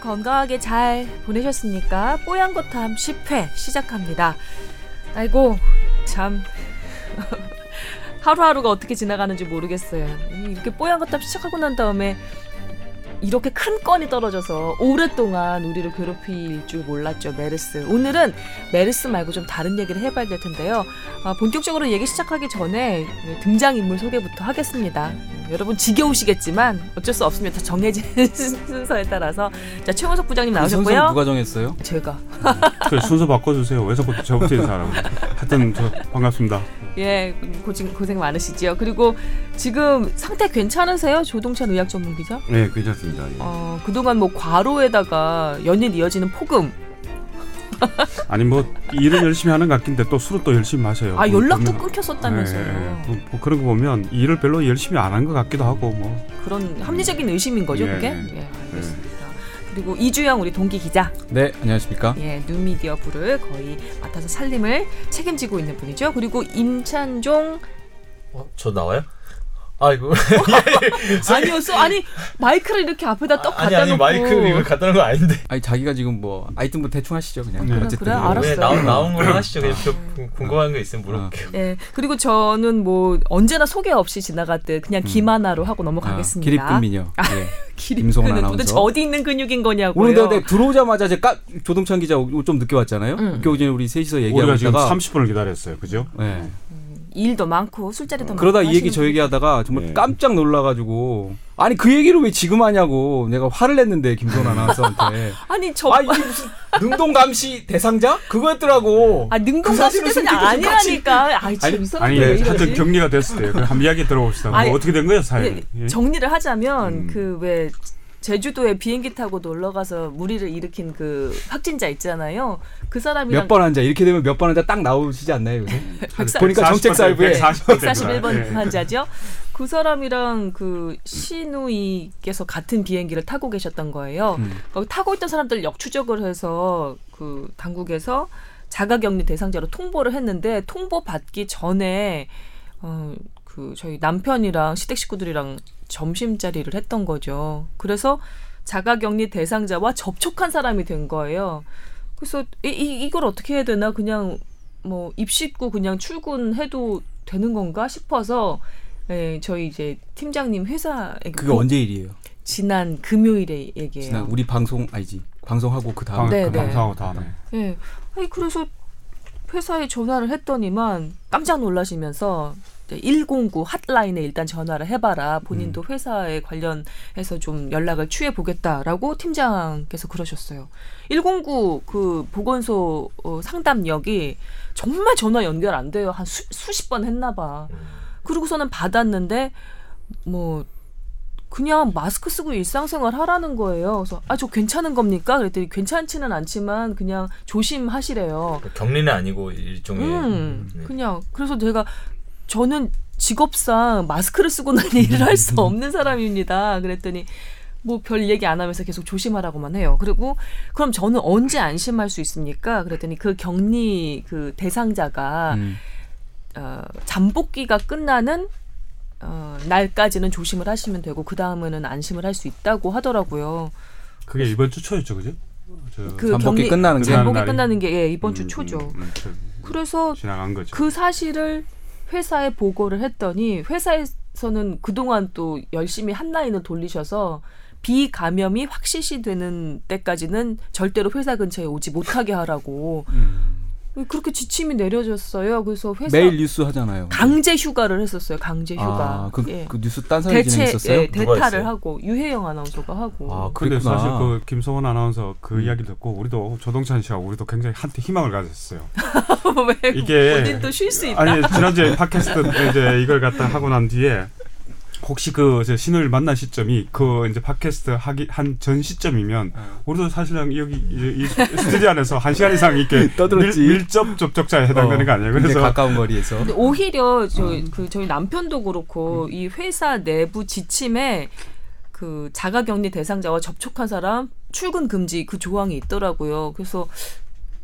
건강하게 잘 보내셨습니까? 뽀얀거탐 10회 시작합니다. 아이고 참 하루하루가 어떻게 지나가는지 모르겠어요. 이렇게 뽀얀거탐 시작하고 난 다음에 이렇게 큰 건이 떨어져서 오랫동안 우리를 괴롭힐 줄 몰랐죠 메르스. 오늘은 메르스 말고 좀 다른 얘기를 해봐야 될 텐데요. 아, 본격적으로 얘기 시작하기 전에 등장 인물 소개부터 하겠습니다. 여러분 지겨우시겠지만 어쩔 수 없습니다. 정해진 순서에 따라서. 자 최원석 부장님 그 나오셨고요. 누가 정했어요? 제가. 그 순서 바꿔주세요. 왜 자꾸 저부터 인사하라고 하여튼 저 반갑습니다 예 고생, 고생 많으시지요 그리고 지금 상태 괜찮으세요 조동찬 의학 전문 기자 네 괜찮습니다. 예. 어, 그동안 뭐 과로에다가 연일 이어지는 폭음. 아니 뭐 일은 열심히 하는 것 같긴데 또 술은 또 열심히 마셔요. 아 연락도 끊겼었다면서요. 네, 뭐, 뭐, 그런 거 보면 일을 별로 열심히 안 한 것 같기도 하고 뭐 그런 합리적인 의심인 거죠, 예. 그게? 예, 알겠습니다. 그리고 이주영 우리 동기 기자. 네, 안녕하십니까? 예, 뉴미디어 부를 거의 맡아서 살림을 책임지고 있는 분이죠. 그리고 임찬종 어, 저 나와요? 아이고. 아니었어. 아니 마이크를 이렇게 앞에다 떡 갖다 아니, 아니, 마이크 이걸 갖다 놓은 거 아닌데. 아니 자기가 지금 뭐 아이템 뭐 대충 하시죠 그냥. 네. 어쨌든 그래, 알았어요. 나온 나온 거 하시죠. 그냥 아. 궁금한 거 있으면 물어볼게요. 예. 네. 그리고 저는 뭐 언제나 소개 없이 지나갔듯 그냥 음. 김하나로 하고 넘어가겠습니다. 아, 기립근미녀. 아, 네. 기립근은 도대체 어디 있는 근육인 거냐고요. 오늘 내 들어오자마자 제가 조동찬 기자 좀 늦게 왔잖아요. 음. 그 전에 우리 셋이서 얘기하다가 지금 30분을 기다렸어요. 그죠? 네. 일도 많고 술자리도 많고 그러다 이 얘기 저 얘기 하다가 정말 네. 깜짝 놀라가지고 아니 그 얘기를 왜 지금 하냐고 내가 화를 냈는데 김선 아나운서한테. 아니 저 아, 이게 무슨 능동 감시 대상자? 그거였더라고. 아 능동 감시 대상자 아니라니까. 아이 참 아니 네, 하여튼 격리가 됐을 때한 이야기 들어봅시다. 뭐 어떻게 된 거예요 사연 예, 정리를 하자면 음. 그왜 제주도에 비행기 타고 놀러 가서 무리를 일으킨 그 확진자 있잖아요. 그 사람이랑 몇번 환자 이렇게 되면 몇 번 환자 딱 나오시지 않나요? 요새? 140, 보니까 정책사부에 141번 네. 환자죠. 그 사람이랑 그 시누이께서 같은 비행기를 타고 계셨던 거예요. 음. 거기 타고 있던 사람들 역추적을 해서 그 당국에서 자가격리 대상자로 통보를 했는데 통보 받기 전에 어, 그 저희 남편이랑 시댁 식구들이랑 점심자리를 했던 거죠. 그래서 자가격리 대상자와 접촉한 사람이 된 거예요. 그래서 이, 이 이걸 어떻게 해야 되나 그냥 뭐 입씻고 그냥 출근해도 되는 건가 싶어서 예, 저희 이제 팀장님 회사에 그게 보, 언제 일이에요? 지난 금요일에 얘기예요. 지난 우리 방송 아니지 방송하고 그 다음 네, 그 네. 방송하고 다음에. 예. 네. 아니 그래서 회사에 전화를 했더니만 깜짝 놀라시면서 109 핫라인에 일단 전화를 해봐라. 본인도 음. 회사에 관련해서 좀 연락을 취해 보겠다라고 팀장께서 그러셨어요. 109 그 보건소 어, 상담역이 정말 전화 연결 안 돼요. 한 수, 수십 번 했나 봐. 음. 그러고서는 받았는데 뭐 그냥 마스크 쓰고 일상생활 하라는 거예요. 그래서 아 저 괜찮은 겁니까? 그랬더니 괜찮지는 않지만 그냥 조심하시래요. 그러니까 격리는 아니고 일종의 음, 네. 그냥 그래서 제가 저는 직업상 마스크를 쓰고는 일을 할 수 없는 사람입니다. 그랬더니 뭐 별 얘기 안 하면서 계속 조심하라고만 해요. 그리고 그럼 저는 언제 안심할 수 있습니까? 그랬더니 그 격리 그 대상자가 음. 어, 잠복기가 끝나는 어, 날까지는 조심을 하시면 되고 그 다음에는 안심을 할 수 있다고 하더라고요. 그게 이번 주 초였죠, 그죠? 그 잠복기 끝나는 게 잠복기 끝나는 게 예, 이번 음, 주 초죠. 음, 음, 음 그래서 그 사실을 회사에 보고를 했더니 회사에서는 그동안 또 열심히 한 라인을 돌리셔서 비감염이 확실시 되는 때까지는 절대로 회사 근처에 오지 못하게 하라고 음. 그렇게 지침이 내려졌어요. 그래서 회사 매일 뉴스 하잖아요. 강제 휴가를 했었어요. 강제 휴가. 아, 그, 예. 그 뉴스 딴 사람이 진행했었어요? 예, 대타를 하고 유혜영 아나운서가 하고. 아, 근데 사실 그 김성원 아나운서 그 음. 이야기 듣고 우리도 조동찬 씨와 우리도 굉장히 한때 희망을 가졌어요. 왜? 이게 본인도 쉴 수 있다. 아니 지난주에 팟캐스트 이제 이걸 갖다 하고 난 뒤에 혹시 그 신을 만난 시점이 그 이제 팟캐스트 하기 한 전 시점이면 어. 우리도 사실은 여기 이, 이 스튜디오 안에서 한 시간 이상 이렇게 떠들었지 밀, 접 접촉자에 해당되는 어, 거 아니에요? 그래서 가까운 거리에서. 근데 오히려 저그 음. 저희 남편도 그렇고 음. 이 회사 내부 지침에 그 자가격리 대상자와 접촉한 사람 출근 금지 그 조항이 있더라고요. 그래서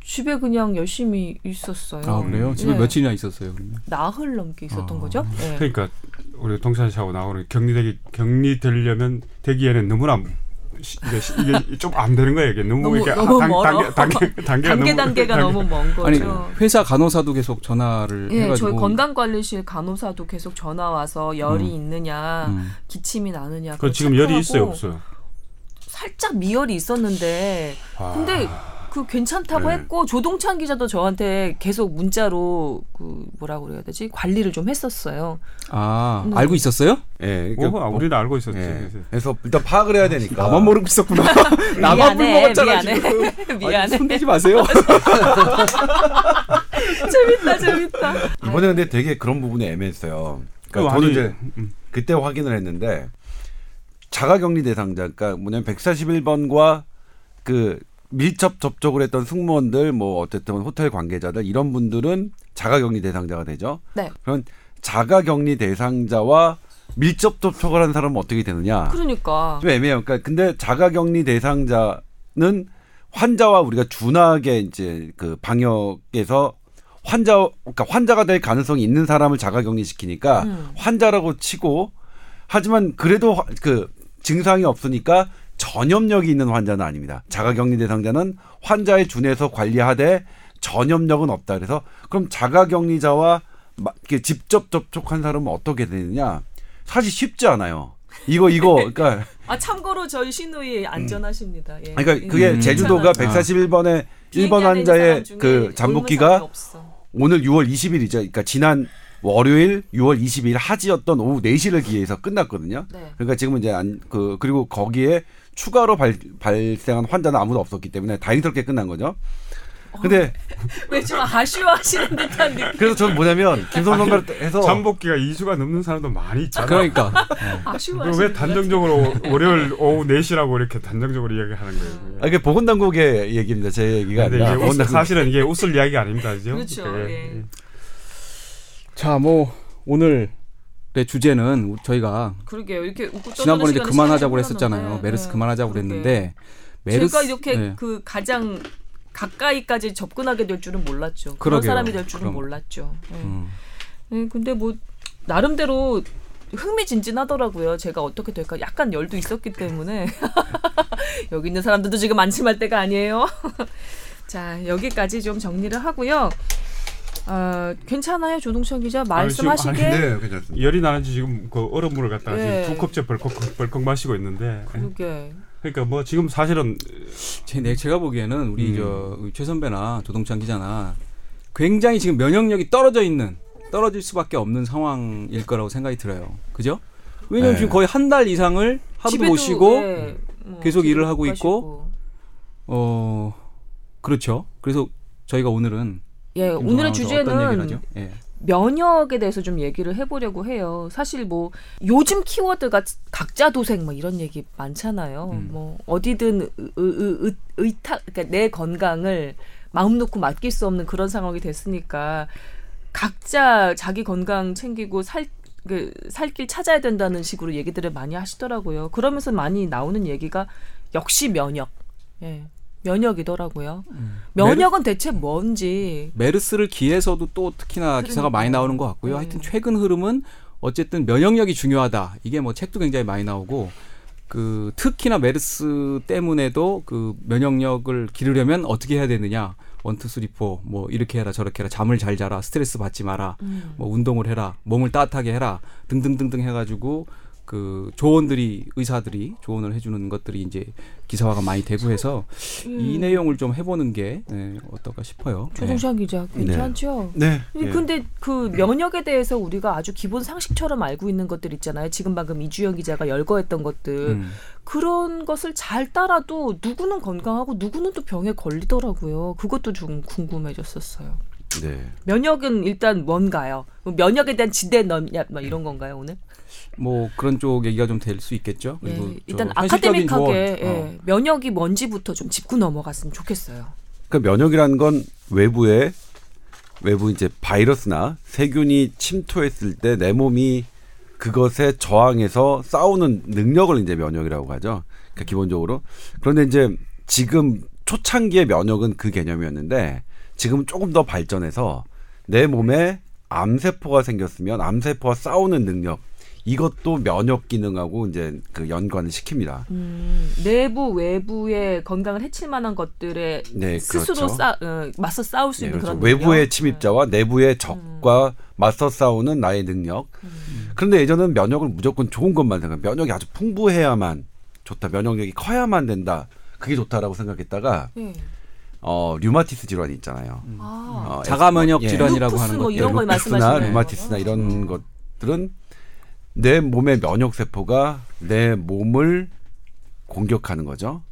집에 그냥 열심히 있었어요. 아 그래요? 집에 네. 며칠이나 있었어요? 그러면? 나흘 넘게 있었던 아. 거죠. 네. 그러니까 우리 동찬 씨하고 나오는 격리되기 격리되려면 되기에는 너무나 시- 이게, 시- 이게 좀 안 되는 거예요. 이게 너무, 너무- 이게 너무 단, 멀어. 단계 단계 단계가 단계 너무 단계가 단계- 너무 먼 아니 거죠. 회사 간호사도 계속 전화를 예, 해가지고 저희 건강관리실 간호사도 계속 전화 와서 열이 음. 있느냐, 음. 기침이 나느냐. 그 지금 열이 있어요, 없어요? 살짝 미열이 있었는데, 아, 근데 그 괜찮다고 네. 했고 조동찬 기자도 저한테 계속 문자로 그 뭐라고 그래야 되지 관리를 좀 했었어요. 아 음. 알고 있었어요? 예, 뭐, 그러니까 우리는 알고 있었지. 예. 그래서. 일단 파악을 해야 되니까. 나만 모르고 있었구나. 나만 물 미안해, 먹었잖아 미안해. 지금. 미안해. 손대지 마세요. 재밌다, 재밌다. 이번에 근데 되게 그런 부분이 애매했어요. 그러니까 그 저는 아니, 이제 음. 그때 확인을 했는데 자가격리 대상자, 그러니까 뭐냐면 141번과 그 밀접 접촉을 했던 승무원들, 뭐 어쨌든 호텔 관계자들 이런 분들은 자가격리 대상자가 되죠. 네. 그런 자가격리 대상자와 밀접 접촉을 한 사람은 어떻게 되느냐? 그러니까 좀 애매해요. 그러니까 근데 자가격리 대상자는 환자와 우리가 준하게 이제 그 방역에서 환자 그러니까 환자가 될 가능성이 있는 사람을 자가격리 시키니까 음. 환자라고 치고 하지만 그래도 화- 그 증상이 없으니까 전염력이 있는 환자는 아닙니다. 자가격리 대상자는 환자에 준해서 관리하되 전염력은 없다. 그래서 그럼 자가격리자와 직접 접촉한 사람은 어떻게 되느냐? 사실 쉽지 않아요. 이거 이거 그러니까 아 참고로 저희 신우이 안전하십니다. 예. 그러니까 그게 음. 제주도가 괜찮아요. 141번에 비행기 1번 안에 있는 사람 환자의 그 잠복기가. 오늘 6월 20일이죠. 그러니까 지난 월요일 6월 20일 하지였던 오후 4시를 기해서 끝났거든요. 네. 그러니까 지금은 이제 안, 그, 그리고 거기에 추가로 발, 발생한 환자는 아무도 없었기 때문에 다행스럽게 끝난 거죠. 근데 왜 좀 아쉬워하시는 듯한 느낌. 그래서 저는 뭐냐면 김선 선배를 해서 잠복기가 2주가 넘는 사람도 많이 있잖아. 그러니까 아쉬워하시는 그럼 왜 단정적으로 월요일 오후 4시라고 이렇게 단정적으로 이야기하는 거예요? 아, 이게 보건당국의 얘기입니다. 제 얘기가 근데 아니라 이게 웃. 사실은 이게 웃을 이야기가 아닙니다. 그죠? 그렇죠, 예. 자 뭐 오늘의 주제는 저희가 그러게요. 이렇게 지난번에 이제 그만하자고. 흘렀는데. 메르스 네. 그만하자고. 그랬는데 메르스 제가 이렇게 네. 그 가장 가까이까지 접근하게 될 줄은 몰랐죠. 그런 그러게요. 사람이 될 줄은 그럼. 몰랐죠. 네. 음. 네, 근데 뭐 나름대로 흥미진진하더라고요. 제가 어떻게 될까 약간 열도 있었기 때문에 여기 있는 사람들도 지금 안심할 때가 아니에요. 자 여기까지 좀 정리를 하고요. 어, 괜찮아요, 조동천 기자 말씀하시게. 아니, 네, 괜찮습니다. 열이 나는지 지금 그 얼음물을 갖다가 예. 지금 두 컵째 벌컥 벌컥 마시고 있는데 그러게. 그러니까 뭐 지금 사실은 제, 네, 제가 보기에는 우리 음. 저 우리 최 선배나 조동찬 기자나 굉장히 지금 면역력이 떨어져 있는 떨어질 수밖에 없는 상황일 거라고 생각이 들어요. 그죠? 왜냐면 네. 지금 거의 한 달 이상을 하루도 집에도, 못 쉬고 예, 뭐 계속 일을 하고 못 있고 가시고. 어 그렇죠. 그래서 저희가 오늘은 예, 김 오늘의 주제는? 예. 면역에 대해서 좀 얘기를 해보려고 해요. 사실 뭐 요즘 키워드가 각자 도생 뭐 이런 얘기 많잖아요. 음. 뭐 어디든 의, 의, 의, 의탁 그러니까 내 건강을 마음 놓고 맡길 수 없는 그런 상황이 됐으니까 각자 자기 건강 챙기고 살 그, 살길 찾아야 된다는 식으로 얘기들을 많이 하시더라고요. 그러면서 많이 나오는 얘기가 역시 면역. 예. 면역이더라고요. 음. 면역은 대체 뭔지 메르스를 기해서도 또 특히나 기사가 많이. 나오는 것 같고요. 네. 하여튼 최근 흐름은 어쨌든 면역력이 중요하다. 이게 뭐 책도 굉장히 많이 나오고 그 특히나 메르스 때문에도 그 면역력을 기르려면 어떻게 해야 되느냐. one two three four 뭐 이렇게 해라 저렇게 해라 잠을 잘 자라 스트레스 받지 마라 음. 뭐 운동을 해라 몸을 따뜻하게 해라 등등등등 해가지고 그 조언들이 의사들이 조언을 해주는 것들이 이제 기사화가 많이 되고 해서 이 음. 내용을 좀 해보는 게 네, 어떨까 싶어요. 네. 조동찬 기자 괜찮죠? 네. 예. 근데 그 면역에 대해서 우리가 아주 기본 상식처럼 알고 있는 것들 있잖아요. 지금 방금 이주영 기자가 열거했던 것들 음. 그런 것을 잘 따라도 누구는 건강하고 누구는 또 병에 걸리더라고요. 그것도 좀 궁금해졌었어요. 네. 면역은 일단 뭔가요? 뭐 면역에 대한 지대 넘냐 뭐 이런 건가요 오늘? 뭐 그런 쪽 얘기가 좀 될 수 있겠죠. 예, 그리고 저 일단 아카데믹하게. 예, 어. 면역이 뭔지부터 좀 짚고 넘어갔으면 좋겠어요. 그러니까 면역이라는 건 외부에 외부 이제 바이러스나 세균이 침투했을 때 내 몸이 그것에 저항해서 싸우는 능력을 이제 면역이라고 하죠. 그러니까 기본적으로 그런데 이제 지금 초창기의 면역은 그 개념이었는데 지금 조금 더 발전해서 내 몸에 암세포가 생겼으면 암세포와 싸우는 능력 이것도 면역 기능하고 이제 그 연관을 시킵니다. 음, 내부 외부의 건강을 해칠 만한 것들에 네, 스스로 그렇죠. 싸, 어, 맞서 싸울 수 네, 있는 그래서 그런 외부의 능력? 침입자와 내부의 적과 맞서 싸우는 나의 능력. 그런데 예전은 면역을 무조건 좋은 것만 생각. 면역이 아주 풍부해야만 좋다. 면역력이 커야만 된다. 그게 좋다라고 생각했다가 네. 어 류마티스 질환이 있잖아요. 아, 어, 자가 면역 예. 질환이라고 하는 뭐 것. 이런 걸 말씀하시는 류마티스나. 이런 음. 것들은 내 몸의 면역 세포가 내 몸을 공격하는 거죠.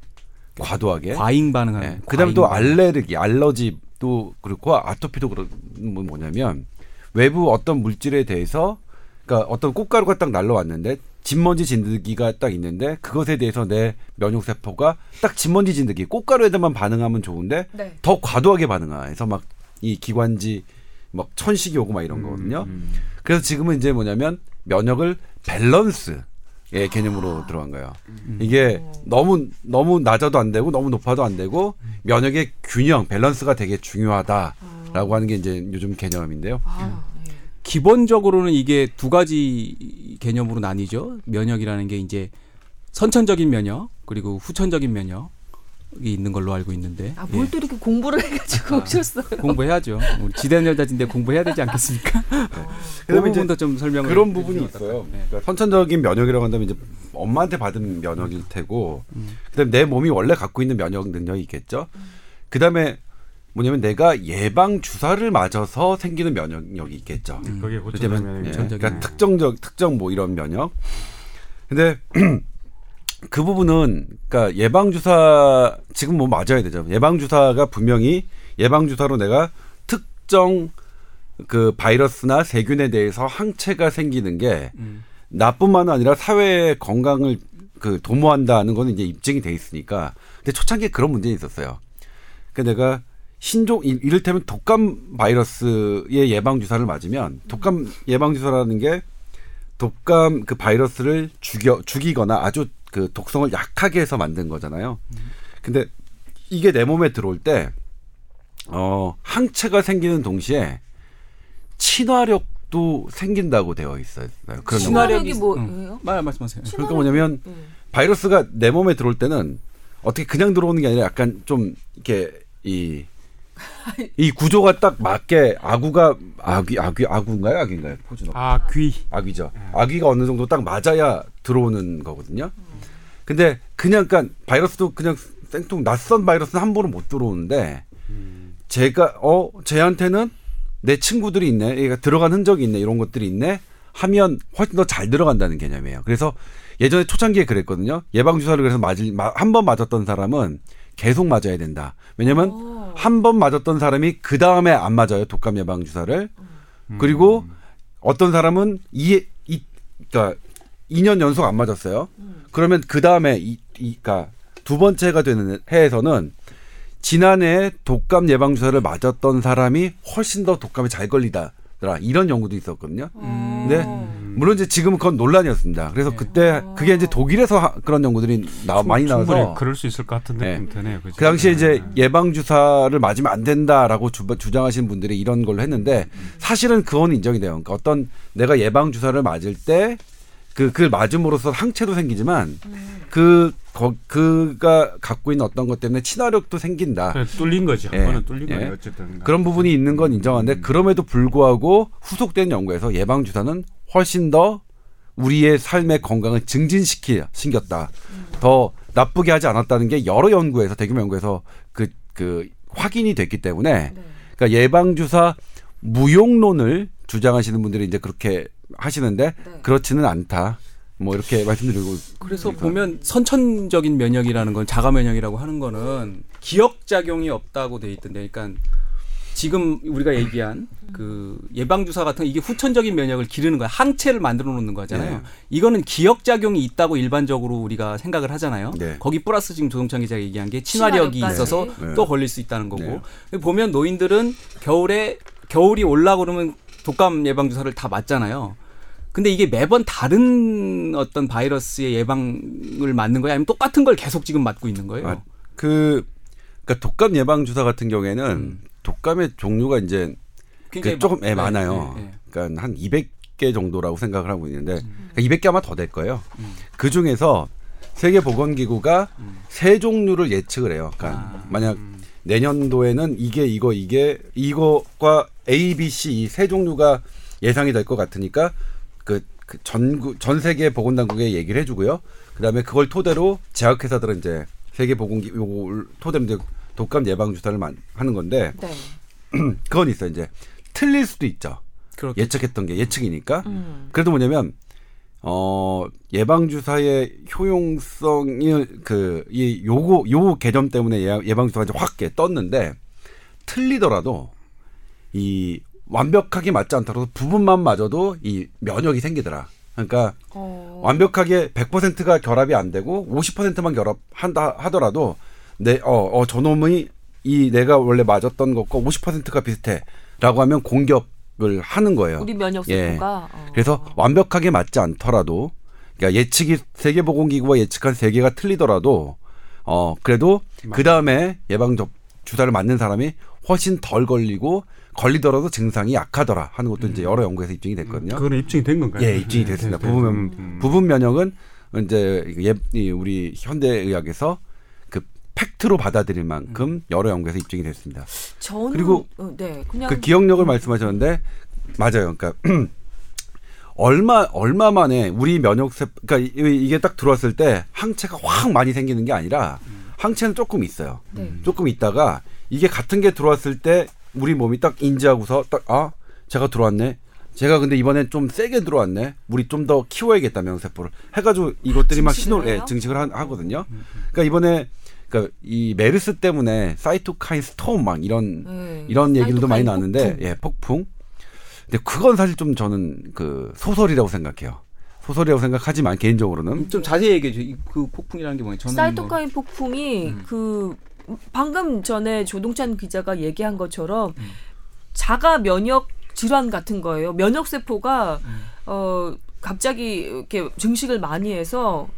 과도하게. 과잉 반응하는. 네. 그다음에 또 과잉. 알레르기, 알러지도 그렇고 아토피도 그런 건 뭐냐면 외부 어떤 물질에 대해서 그러니까 어떤 꽃가루가 딱 날라왔는데 진먼지 진드기가 딱 있는데 그것에 대해서 내 면역 세포가 딱 진먼지 진드기 꽃가루에다만 반응하면 좋은데 네. 더 과도하게 반응해서 막 이 기관지 막 천식이 오고 막 이런 거거든요. 그래서 지금은 이제 뭐냐면 면역을 밸런스 의 개념으로 들어간 거예요. 이게 너무 너무 낮아도 안 되고 너무 높아도 안 되고 면역의 균형 밸런스가 되게 중요하다라고 하는 게 이제 요즘 개념인데요. 아, 예. 기본적으로는 이게 두 가지 개념으로 나뉘죠. 면역이라는 게 이제 선천적인 면역 그리고 후천적인 면역이 있는 걸로 알고 있는데 아, 뭘또 이렇게 공부를 해가지고 오셨어요. 예, 공부해야죠. 우리 지대한 여자인데 공부해야 되지 않겠습니까? 그 그다음에 이제 부분도 좀 설명을 그런 부분이? 있어요. 네. 그러니까 선천적인 면역이라고 한다면 이제 엄마한테 받은 면역일 테고, 그다음에 내 몸이 원래 갖고 있는 면역 능력이 있겠죠. 그다음에 뭐냐면 내가 예방 주사를 맞아서 생기는 면역력이 있겠죠. 그게 그렇다면 호전면 예, 그러니까. 특정적 특정 뭐 이런 면역. 근데 그 부분은 그러니까 예방 주사 지금 뭐 맞아야 되죠. 예방 주사가 분명히 예방 주사로 내가 특정 그 바이러스나 세균에 대해서 항체가 생기는 게 음. 나뿐만 아니라 사회의 건강을 그 도모한다는 거는 이제 입증이 돼 있으니까. 근데 초창기에 그런 문제가 있었어요. 그 내가 신종 이- 이를테면 독감 바이러스의 예방 주사를 맞으면 독감 예방 주사라는 게 독감 그 바이러스를 죽여 죽이거나 아주 그 독성을 약하게 해서 만든 거잖아요. 근데 이게 내 몸에 들어올 때 어, 항체가 생기는 동시에 친화력도 생긴다고 되어 있어요. 그런 친화력이- 응. 뭐예요? 말 말씀하세요. 그러니까 뭐냐면 음. 바이러스가 내 몸에 들어올 때는 어떻게 그냥 들어오는 게 아니라 약간 좀 이렇게 이, 이 구조가 딱 맞게 아구가 아귀 아귀 아구인가요 아귀인가요 포즈 넣고 아, 귀. 아귀죠 아귀가 어느 정도 딱 맞아야 들어오는 거거든요. 근데 그냥 그러니까 바이러스도 그냥 생뚱 낯선 바이러스는 함부로 못 들어오는데 제가 어 쟤한테는 내 친구들이 있네, 얘가 들어간 흔적이 있네, 이런 것들이 있네 하면 훨씬 더 잘 들어간다는 개념이에요. 그래서 예전에 초창기에 그랬거든요. 예방 주사를 그래서 맞을 한 번 맞았던 사람은 계속 맞아야 된다. 왜냐면 오. 한번 맞았던 사람이 그 다음에 안 맞아요. 독감 예방 주사를. 그리고 어떤 사람은 이, 이 그러니까 2년 연속 안 맞았어요. 그러면 그 다음에 이, 이, 그러니까 두 번째가 되는 해에서는 지난해 독감 예방 주사를 맞았던 사람이 훨씬 더 독감에 잘 걸리다더라 이런 연구도 있었거든요. 음. 네. 물론 이제 지금은 그건 논란이었습니다. 그래서 그때 그게 이제 독일에서 하- 그런 연구들이 나, 많이 충분히 나와서 그럴 수 있을 것 같은 네. 드네요. 그죠? 그 당시에 이제 네. 예방 주사를 맞으면 안 된다라고 주, 주장하시는 분들이 이런 걸로 했는데 사실은 그건 인정이 돼요. 그러니까 어떤 내가 예방 주사를 맞을 때 그 그걸 맞음으로써 항체도 생기지만 그 거, 그가 갖고 있는 어떤 것 때문에 친화력도 생긴다. 그냥 뚫린 거지. 한 예. 번은 뚫린 예. 거예요. 어쨌든. 그런 부분이 있는 건 인정한데 그럼에도 불구하고 후속된 연구에서 예방 주사는 훨씬 더 우리의 삶의 건강을 증진시키 신겼다. 더 나쁘게 하지 않았다는 게 여러 연구에서 대규모 연구에서 그그 확인이 됐기 때문에 네. 그러니까 예방 주사 무용론을 주장하시는 분들이 이제 그렇게 하시는데 네. 그렇지는 않다. 뭐 이렇게 말씀드리고 그래서 보면 선천적인 면역이라는 건 자가 면역이라고 하는 거는 기억 작용이 없다고 돼 있던데, 그러니까 지금 우리가 얘기한 그 예방 주사 같은 거 이게 후천적인 면역을 기르는 거야 항체를 만들어 놓는 거잖아요. 네. 이거는 기억 작용이 있다고 일반적으로 우리가 생각을 하잖아요. 네. 거기 플러스 지금 조동찬 기자가 얘기한 게 친화력이 친화력까지. 있어서 네. 또 걸릴 수 있다는 거고 네. 보면 노인들은 겨울에 겨울이 올라 그러면 독감 예방 주사를 다 맞잖아요. 근데 이게 매번 다른 어떤 바이러스의 예방을 맞는 거예요? 아니면 똑같은 걸 계속 지금 맞고 있는 거예요? 아, 그 그러니까 독감 예방 주사 같은 경우에는 독감의 종류가 이제 그 조금 막- 예, 네, 많아요. 네, 네. 그러니까 한 200개 200개 정도라고 생각을 하고 있는데 그러니까 200개 아마 더 될 거예요. 그 중에서 세계 보건 기구가 세 종류를 예측을 해요. 그러니까 만약 내년도에는 이게 이거 이게 이거과 A, B, C 이 세 종류가 예상이 될 것 같으니까 그, 그 전국 전 세계 보건당국에 얘기를 해주고요. 그다음에 그걸 토대로 제약회사들은 이제 세계 보건기구를 토대로 이제 독감 예방 주사를 만- 하는 건데 네. 그건 있어 요 이제 틀릴 수도 있죠. 그렇게 예측했던 게 예측이니까. 음. 그래도 뭐냐면 어 예방 주사의 효용성이 그 이 요거 요 개념 때문에 예방 주사가 이제 확 떴는데 틀리더라도 이 완벽하게 맞지 않더라도 부분만 맞아도 이 면역이 생기더라. 그러니까 어. 완벽하게 100%가 결합이 안 되고 50%만 결합한다 하더라도 내 어 어 저놈의 이 내가 원래 맞았던 것과 50%가 비슷해라고 하면 공격을 하는 거예요. 우리 면역 예. 세포가 어. 그래서 완벽하게 맞지 않더라도 그러니까 예측이 세계 보건 기구가 예측한 세 개가 틀리더라도 어 그래도 그 다음에 예방 접 주사를 맞는 사람이 훨씬 덜 걸리고 걸리더라도 증상이 약하더라 하는 것도 이제 여러 연구에서 입증이 됐거든요. 그거는 입증이 된 건가요? 예, 입증이 됐습니다. 부분 음. 부분 면역은 이제 예, 이 우리 현대 의학에서 그 팩트로 받아들일 만큼 여러 연구에서 입증이 됐습니다. 저는 그리고 어, 네 그냥 그 기억력을 말씀하셨는데 맞아요. 그러니까 얼마 얼마 만에 우리 면역세 그러니까 이- 이게 딱 들어왔을 때 항체가 확 많이 생기는 게 아니라 항체는 조금 있어요. 네. 조금 있다가 이게 같은 게 들어왔을 때 우리 몸이 딱 인지하고서 딱 아 제가 들어왔네. 제가 근데 이번엔 좀 세게 들어왔네. 우리 좀 더 키워야겠다 명세포를 해가지고 이것들이 막 신호를 예? 증식을 하, 하거든요. 그러니까 이번에 그러니까 이 메르스 때문에 사이토카인 스톰 막 이런 네. 이런 얘기들도 많이 나왔는데 폭풍. 예 폭풍. 근데 그건 사실 좀 저는 그 소설이라고 생각해요. 소설이라고 생각하지만 개인적으로는 좀 자세히 얘기해 주세요. 이- 그 폭풍이라는 게 뭐예요? 사이토카인 폭풍이 음. 그 방금 전에 조동찬 기자가 얘기한 것처럼 음. 자가 면역 질환 같은 거예요. 면역 세포가 음. 어 갑자기 이렇게 증식을 많이 해서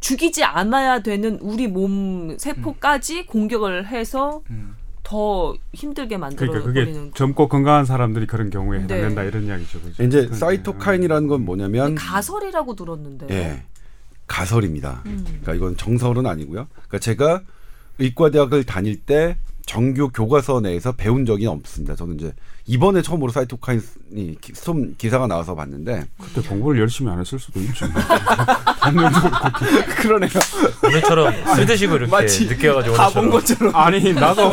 죽이지 않아야 되는 우리 몸 세포까지 공격을 해서 음. 더 힘들게 만들어 그러니까 그게 버리는 젊고 건강한 사람들이 그런 경우에 네. 해당된다 이런 이야기죠. 그죠? 이제 그- 사이토카인이라는 건 뭐냐면 가설이라고 들었는데. 예 가설입니다. 음. 그러니까 이건 정설은 아니고요. 그러니까 제가 의과대학을 다닐 때 정규 교과서 내에서 배운 적이 없습니다. 저는 이제 이번에 처음으로 사이토카인 이 기- 스톰 기사가 나와서 봤는데 그때 공부를 열심히 안 했을 수도 있죠. 그러네요. 오늘처럼 술 드시고 이렇게 마치 늦게 와가지고 다본 오늘처럼 것처럼. 아니 나도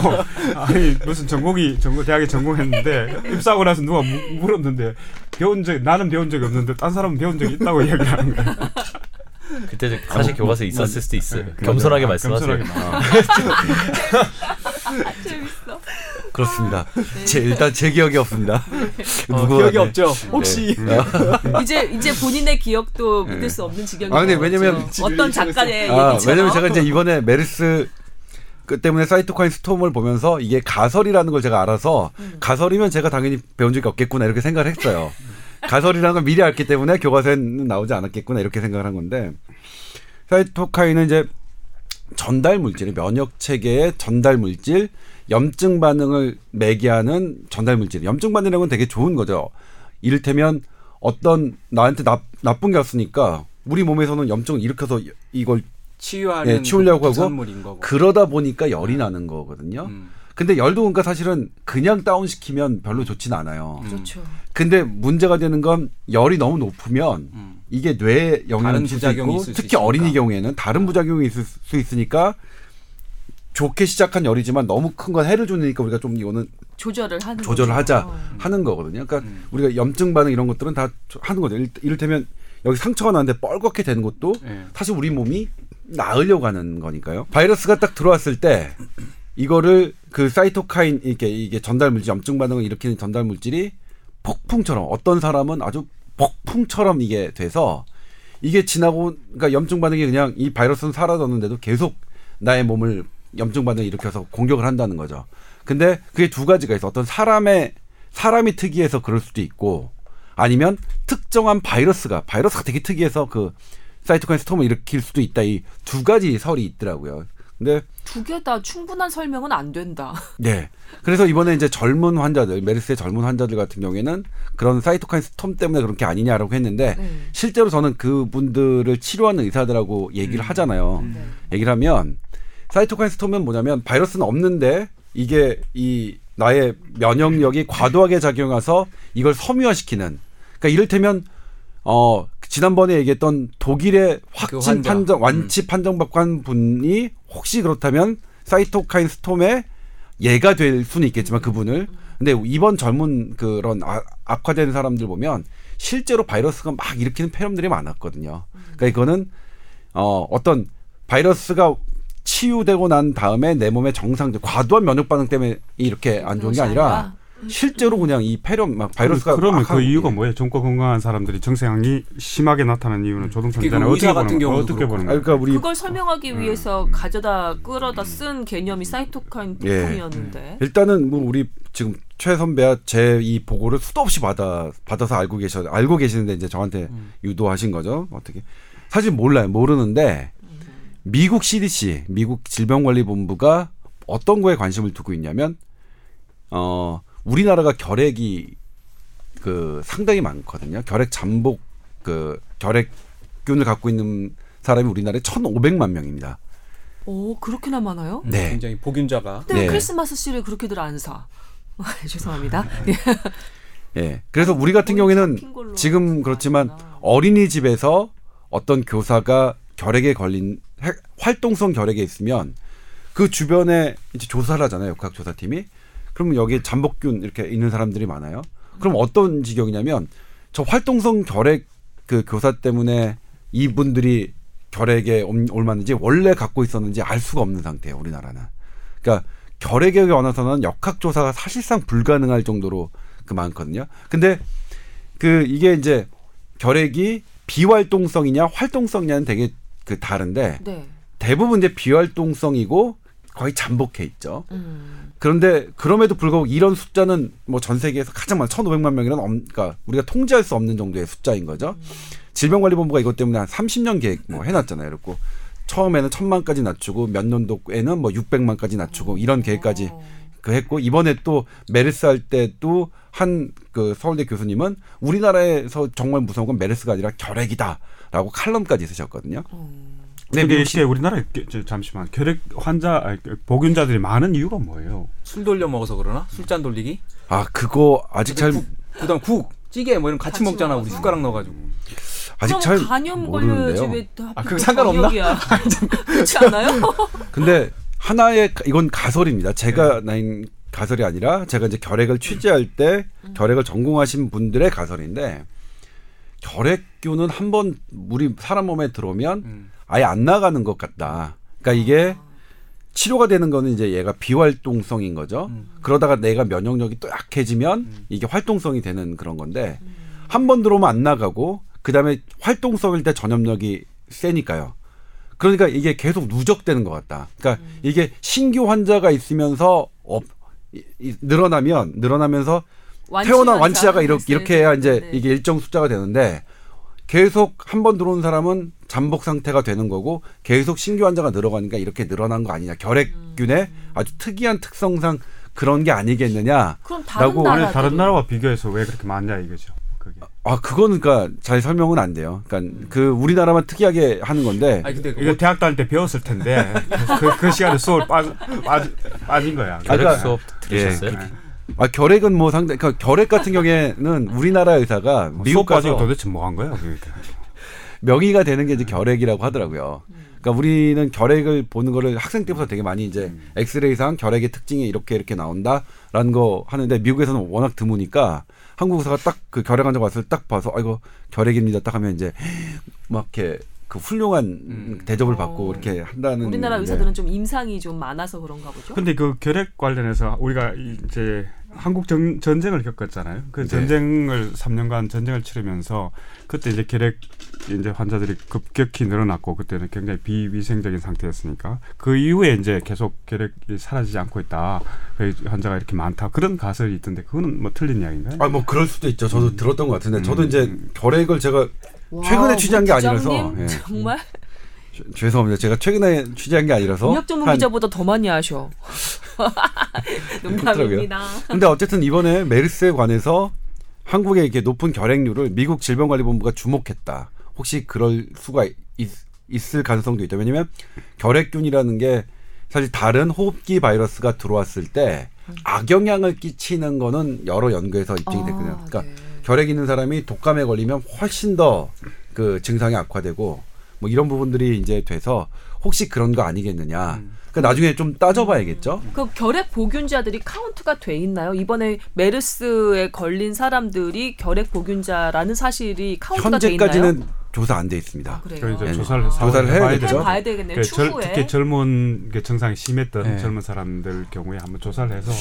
아니 무슨 전공이 전공 대학에 전공했는데 입사하고 나서 누가 무- 물었는데 배운 적 나는 배운 적이 없는데 딴 사람은 배운 적이 있다고 이야기하는 거예요. 그때 사실 교과서 있었을 수도 있어요. 네, 겸손하게 아, 말씀하세요. 겸손하게 재밌어. 그렇습니다. 제, 일단 제 기억이 없습니다. 누구가 기억이 네. 없죠. 혹시 이제 이제 본인의 기억도 믿을 수 없는 지경이 아, 근데. 왜냐면 어떤 작가의 아, 얘기처럼 왜냐면 제가 이제 이번에 메르스 그 때문에 사이토카인 스톰을 보면서 이게 가설이라는 걸 제가 알아서 가설이면 제가 당연히 배운 적이 없겠구나 이렇게 생각을 했어요. 가설이라는 걸 미리 알기 때문에 교과서에는 나오지 않았겠구나 이렇게 생각을 한 건데 사이토카인은 이제 전달 물질, 면역 체계의 전달 물질, 염증 반응을 매개하는 전달 물질. 염증 반응이라는 건 되게 좋은 거죠. 이를테면 어떤 나한테 나, 나쁜 게 왔으니까 우리 몸에서는 염증을 일으켜서 이걸 치유하는 예, 치우려고 하고. 그러다 보니까 열이 나는 거거든요. 음. 근데 열도 그러니까 사실은 그냥 다운시키면 별로 좋진 않아요. 그렇죠. 근데 문제가 되는 건 열이 너무 높으면 음. 이게 뇌에 영향을 줄수 있고 수 특히 있으니까. 어린이 경우에는 다른 부작용이 있을 수 있으니까 좋게 시작한 열이지만 너무 큰 건 해를 주니까 우리가 좀 이거는 조절을 하는 조절을 거죠. 하자 어. 하는 거거든요. 그러니까 음. 우리가 염증 반응 이런 것들은 다 하는 거죠. 일- 이를 테면 여기 상처가 나는데 뻘겋게 되는 것도 예. 사실 우리 몸이 나으려고 하는 거니까요. 바이러스가 딱 들어왔을 때 이거를 그 사이토카인 이게 이게 전달 물질 염증 반응을 일으키는 전달 물질이 폭풍처럼 어떤 사람은 아주 폭풍처럼 이게 돼서 이게 지나고 그러니까 염증 반응이 그냥 이 바이러스는 사라졌는데도 계속 나의 몸을 염증 반응을 일으켜서 공격을 한다는 거죠. 근데 그게 두 가지가 있어. 어떤 사람의 사람이 특이해서 그럴 수도 있고 아니면 특정한 바이러스가 바이러스가 되게 특이해서 그 사이토카인 스톰을 일으킬 수도 있다. 이 두 가지 설이 있더라고요. 근데 두 개 다 충분한 설명은 안 된다. 네. 그래서 이번에 이제 젊은 환자들, 메르스의 젊은 환자들 같은 경우에는 그런 사이토카인 스톰 때문에 그런 게 아니냐라고 했는데 네. 실제로 저는 그분들을 치료하는 의사들하고 얘기를 하잖아요. 네. 얘기를 하면 사이토카인 스톰은 뭐냐면 바이러스는 없는데 이게 이 나의 면역력이 과도하게 작용해서 이걸 섬유화시키는 그러니까 이를테면 어 지난번에 얘기했던 독일의 확진 그 환자. 판정 완치 판정받고 한 분이 혹시 그렇다면 사이토카인 스톰의 예가 될 수는 있겠지만 그분을 근데 이번 젊은 그런 아, 악화된 사람들 보면 실제로 바이러스가 막 일으키는 폐렴들이 많았거든요. 그러니까 이거는 어 어떤 바이러스가 치유되고 난 다음에 내 몸의 정상적 과도한 면역 반응 때문에 이렇게 안 좋은 게 아니라 실제로 그냥 이 폐렴 막 바이러스가 그러면 막그 이유가 예. 뭐예요? 젊고 건강한 사람들이 정상이 심하게 나타나는 이유는 조동천자는 그 어떻게 의사 보는 같은 거예요? 어떻게. 보는 아, 거예요? 그러니까 우리 그걸 설명하기 위해서 가져다 끌어다 쓴 개념이 사이토카인 예. 부품이었는데. 일단은 뭐 우리 지금 최 선배야 제이 보고를 수도 없이 받아 받아서 알고 계셔 알고 계시는데 이제 저한테 유도하신 거죠 어떻게 사실 몰라요 모르는데 미국 CDC 미국 질병관리본부가 어떤 거에 관심을 두고 있냐면 어 우리나라가 결핵이 그 상당히 많거든요 결핵 잠복 그 결핵균을 갖고 있는 사람이 우리나라에 1,500만 명입니다. 오 그렇게나 많아요? 네. 굉장히 복균자가 근데 왜 네. 크리스마스 씨를 그렇게들 안 사? 죄송합니다. 예. 예. 그래서 우리 같은 경우에는 걸로 지금 그렇지만 아니구나. 어린이집에서 어떤 교사가 결핵에 걸린 해- 활동성 결핵에 있으면 그 주변에 이제 조사를 하잖아요. 역학조사팀이. 그러면 여기 잠복균 이렇게 있는 사람들이 많아요. 그럼 어떤 지경이냐면 저 활동성 결핵 그 교사 때문에 이분들이 결핵에 옴- 옮았는지 원래 갖고 있었는지 알 수가 없는 상태예요. 우리나라는. 그러니까 결핵에 관해서는 역학조사가 사실상 불가능할 정도로 그 많거든요. 근데 그 이게 이제 결핵이 비활동성이냐 활동성이냐는 되게 그 다른데 네. 대부분 이제 비활동성이고 거의 잠복해 있죠. 음. 그런데 그럼에도 불구하고 이런 숫자는 뭐 전 세계에서 가장 많은 1,500만 명이란 엄, 그러니까 우리가 통제할 수 없는 정도의 숫자인 거죠. 질병관리본부가 이것 때문에 한 30년 계획 뭐 해놨잖아요. 그렇고 처음에는 1,000만까지 낮추고 몇 년도에는 뭐 600만까지 낮추고 이런 계획까지 어. 그 했고 이번에 또 메르스 할 때도 한그 서울대 교수님은 우리나라에서 정말 무서운 건 메르스가 아니라 결핵이다라고 칼럼까지 쓰셨거든요. 음. 네, 근데 미국 시- 이게 우리나라에 잠시만 결핵 환자 아니, 그 복균자들이 많은 이유가 뭐예요? 술 돌려 먹어서 그러나 술잔 돌리기 아 그거 아직 잘 국, 그다음 국 찌개 뭐 이런 거 같이 같이 먹잖아 우리 먹어서. 숟가락 넣어가지고 아직 그럼 잘 간염 모르는데요. 왜 아, 그거 또 상관없나? 그렇지 않아요? 근데 하나의 가- 이건 가설입니다. 제가 낸 가설이 아니라 제가 이제 결핵을 취재할 때 결핵을 전공하신 분들의 가설인데 결핵균은 한 번 우리 사람 몸에 들어오면 음. 아예 안 나가는 것 같다. 그러니까 이게 치료가 되는 거는 이제 얘가 비활동성인 거죠. 음. 그러다가 내가 면역력이 또 약해지면 이게 활동성이 되는 그런 건데 한번 들어오면 안 나가고 그다음에 활동성일 때 전염력이 세니까요. 그러니까 이게 계속 누적되는 것 같다. 그러니까 이게 신규 환자가 있으면서 업, 이- 이- 늘어나면 늘어나면서 태어난 완치자가 이렇게 이렇게 해야 이제 네. 이게 일정 숫자가 되는데 계속 한 번 들어온 사람은 잠복 상태가 되는 거고 계속 신규 환자가 늘어가니까 이렇게 늘어난 거 아니냐 결핵균의 아주 특이한 특성상 그런 게 아니겠느냐 그럼 다른 라고 나라 아니 다른 나라와 비교해서 왜 그렇게 많냐 이거죠. 그게. 아 그거는 그러니까 잘 설명은 안 돼요 그러니까 그 우리나라만 특이하게 하는 건데 아니 근데 이거 대학 다닐 때 배웠을 텐데 그, 그 시간에 수업 빠, 빠, 빠진 거야. 아, 결핵 그러니까- 수업 들으셨어요? 아 결핵은 뭐 상당 그러니까 결핵 같은 경우에는 우리나라 의사가 미국 미국 가서 도대체 뭐 한 거야? 그게. 명의가 되는 게 이제 결핵이라고 하더라고요. 그러니까 우리는 결핵을 보는 거를 학생 때부터 되게 많이 이제 엑스레이상 결핵의 특징이 이렇게 이렇게 나온다라는 거 하는데 미국에서는 워낙 드무니까 한국 의사가 딱 그 결핵 환자 왔을 때 딱 봐서 아이고 결핵입니다 딱 하면 이제 막 이렇게 그 훌륭한 음. 대접을 어. 받고 이렇게 한다는 우리나라 네. 의사들은 좀 임상이 좀 많아서 그런가 보죠. 근데 그 결핵 관련해서 우리가 이제 한국 전, 전쟁을 겪었잖아요. 그 네. 전쟁을 3년간 전쟁을 치르면서 그때 이제 결핵 이제 환자들이 급격히 늘어났고 그때는 굉장히 비위생적인 상태였으니까 그 이후에 이제 계속 결핵이 사라지지 않고 있다. 그 환자가 이렇게 많다. 그런 가설이 있던데 그거는 뭐 틀린 이야기인가요? 아 뭐 그럴 수도 있죠. 저도 들었던 것 같은데 저도 음. 이제 결핵을 제가 와, 최근에 취재한 게 아니라서, 예. 정말 죄- 죄송합니다. 제가 최근에 취재한 게 아니라서 공약 전문 한- 기자보다 더 많이 하셔. 농담입니다. 근데 어쨌든 이번에 메르스에 관해서 한국의 이렇게 높은 결핵률을 미국 질병관리본부가 주목했다. 혹시 그럴 수가 있, 있을 가능성도 있다. 왜냐하면 결핵균이라는 게 사실 다른 호흡기 바이러스가 들어왔을 때 악영향을 끼치는 거는 여러 연구에서 입증이 됐거든요. 아, 그러니까 네. 결핵 있는 사람이 독감에 걸리면 훨씬 더 그 증상이 악화되고 뭐 이런 부분들이 이제 돼서 혹시 그런 거 아니겠느냐. 그러니까 나중에 좀 따져봐야겠죠. 그 결핵 보균자들이 카운트가 돼 있나요? 이번에 메르스에 걸린 사람들이 결핵 보균자라는 사실이 카운트가 돼 있나요? 현재까지는 조사 안 돼 있습니다. 아, 그 그래요. 네. 조사를 조사를 해봐야 해야겠죠. 되죠. 봐야 되겠네요. 그 절- 추후에. 특히 젊은 게 증상이 심했던 네. 젊은 사람들 경우에 한번 조사를 해서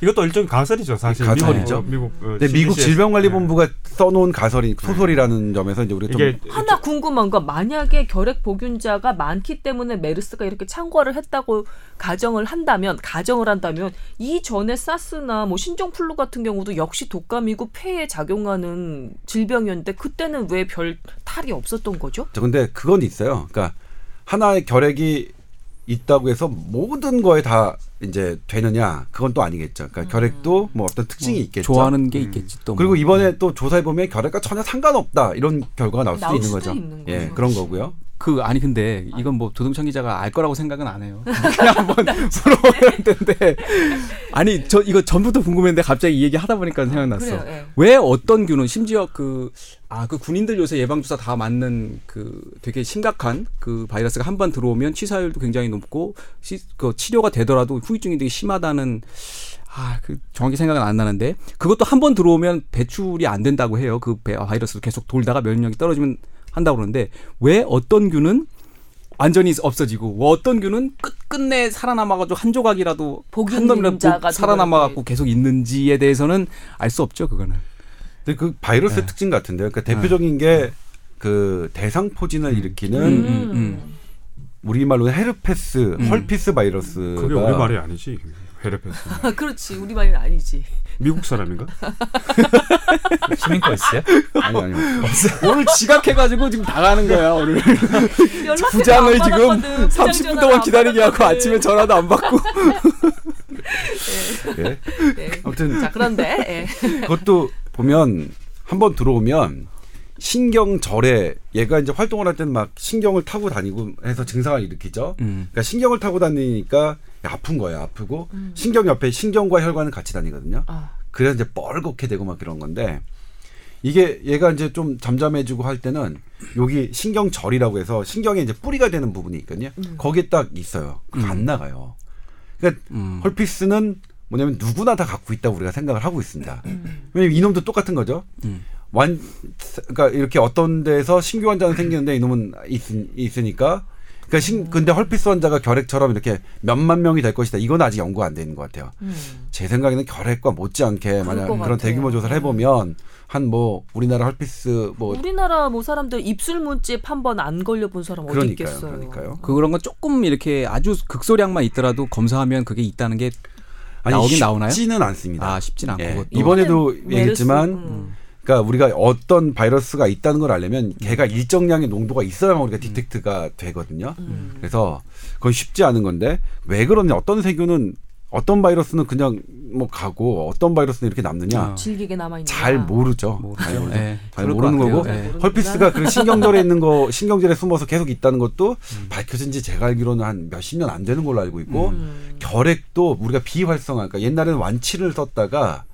이것도 일종의 가설이죠 사실 가설이죠. 미국 어, 미국 CDC 에서. 질병관리본부가 써놓은 가설이 소설이라는 점에서 이제 우리가 좀 하나 궁금한 건 만약에 결핵 보균자가 많기 때문에 메르스가 이렇게 창궐을 했다고 가정을 한다면 가정을 한다면 이 전에 사스나 뭐 신종플루 같은 경우도 역시 독감이고 폐에 작용하는 질병이었는데 그때는 왜 별 탈이 없었던 거죠? 저 근데 그건 있어요. 그러니까 하나의 결핵이 있다고 해서 모든 거에 다 이제 되느냐 그건 또 아니겠죠. 그러니까 결핵도 뭐 어떤 특징이 있겠죠. 좋아하는 게 있겠지 또. 뭐. 그리고 이번에 또 조사해 보면 결핵과 전혀 상관없다 이런 결과가 나올 수도 나올 있는 수도 거죠. 있는 예, 거죠. 그런 거고요. 그 아니 근데 이건 뭐 도동천 기자가 알 거라고 생각은 안 해요. 그냥 한번 물어보려 했는데 아니 저 이거 전부터 궁금했는데 갑자기 이 얘기 하다 보니까 생각났어. 그래요. 예. 왜 어떤 균은 심지어 그 아 그 군인들 요새 예방 주사 다 맞는 그 되게 심각한 그 바이러스가 한 번 들어오면 치사율도 굉장히 높고 시, 그 치료가 되더라도 후유증이 되게 심하다는 아 그 정확히 생각은 안 나는데 그것도 한 번 들어오면 배출이 안 된다고 해요. 그 배- 바이러스 계속 돌다가 면역력이 떨어지면 한다고 그러는데 왜 어떤 균은 완전히 없어지고 뭐 어떤 균은 끝 끝내 살아남아가지고 한 조각이라도 한 놈이라도 살아남아갖고 계속 있는지에 대해서는 알 수 없죠 그거는. 근데 그 바이러스 의 네. 특징 같은데요. 그러니까 대표적인 게그 대상포진을 일으키는 음, 음, 음. 우리 말로는 헤르페스, 음. 헐피스 바이러스가 그게 우리 말이 아니지 헤르페스 그렇지 우리 말은 아니지. 미국 사람인가? 시민과 있어요? 아니 아니 오늘 지각해가지고 지금 당하는 거야 오늘 부장을 안 지금 받았거든. 부장 30분 전화를 동안 안 기다리게 하고. 아침에 전화도 안 받고 예. 네. 아무튼 자 그런데 예. 그것도 보면 한번 들어오면 신경절에 얘가 이제 활동을 할 때는 막 신경을 타고 다니고 해서 증상을 일으키죠. 음. 그러니까 신경을 타고 다니니까 아픈 거예요. 아프고 신경 옆에 신경과 혈관은 같이 다니거든요. 아, 그래서 이제 뻘겋게 되고 막 그런 건데 이게 얘가 이제 좀 잠잠해지고 할 때는 여기 신경절이라고 해서 신경에 이제 뿌리가 되는 부분이 있거든요. 거기에 딱 있어요. 그거 안 나가요. 그러니까 음. 헐피스는 뭐냐면 누구나 다 갖고 있다고 우리가 생각을 하고 있습니다. 왜냐면 이놈도 똑같은 거죠. 음. 완 그러니까 이렇게 어떤 데서 신규 환자는 생기는데 이놈은 있, 있으니까 그러니까 신, 근데 헐피스 환자가 결핵처럼 이렇게 몇만 명이 될 것이다. 이건 아직 연구가 안 되는 것 같아요. 음. 제 생각에는 결핵과 못지않게 만약 것 그런 같아요. 대규모 조사를 해보면 한 뭐 우리나라 헐피스 뭐 우리나라 뭐 사람들 입술 문집 한 번 안 걸려본 사람 어디 그러니까요, 있겠어요. 그러니까요. 그런 건 조금 이렇게 아주 극소량만 있더라도 검사하면 그게 있다는 게 나오긴 나오나요? 쉽지는 않습니다. 아, 쉽진 않고 예. 이번에도 얘기했지만 음. 그러니까 우리가 어떤 바이러스가 있다는 걸 알려면 걔가 일정량의 농도가 있어야만 우리가 디텍트가 되거든요. 음. 그래서 그건 쉽지 않은 건데 왜 그러냐? 어떤 세균은 어떤 바이러스는 그냥 뭐 가고 어떤 바이러스는 이렇게 남느냐? 아. 질기게 남아 있는. 잘 모르죠. 모르죠. 잘. 예, 잘 모르는. 거고 예. 헐피스가 그 신경절에 있는 거 신경절에 숨어서 계속 있다는 것도 음. 밝혀진 지 제가 알기로는 한 몇십 년 안 되는 걸로 알고 있고 음. 결핵도 우리가 비활성화 그러니까 옛날에는 완치를 썼다가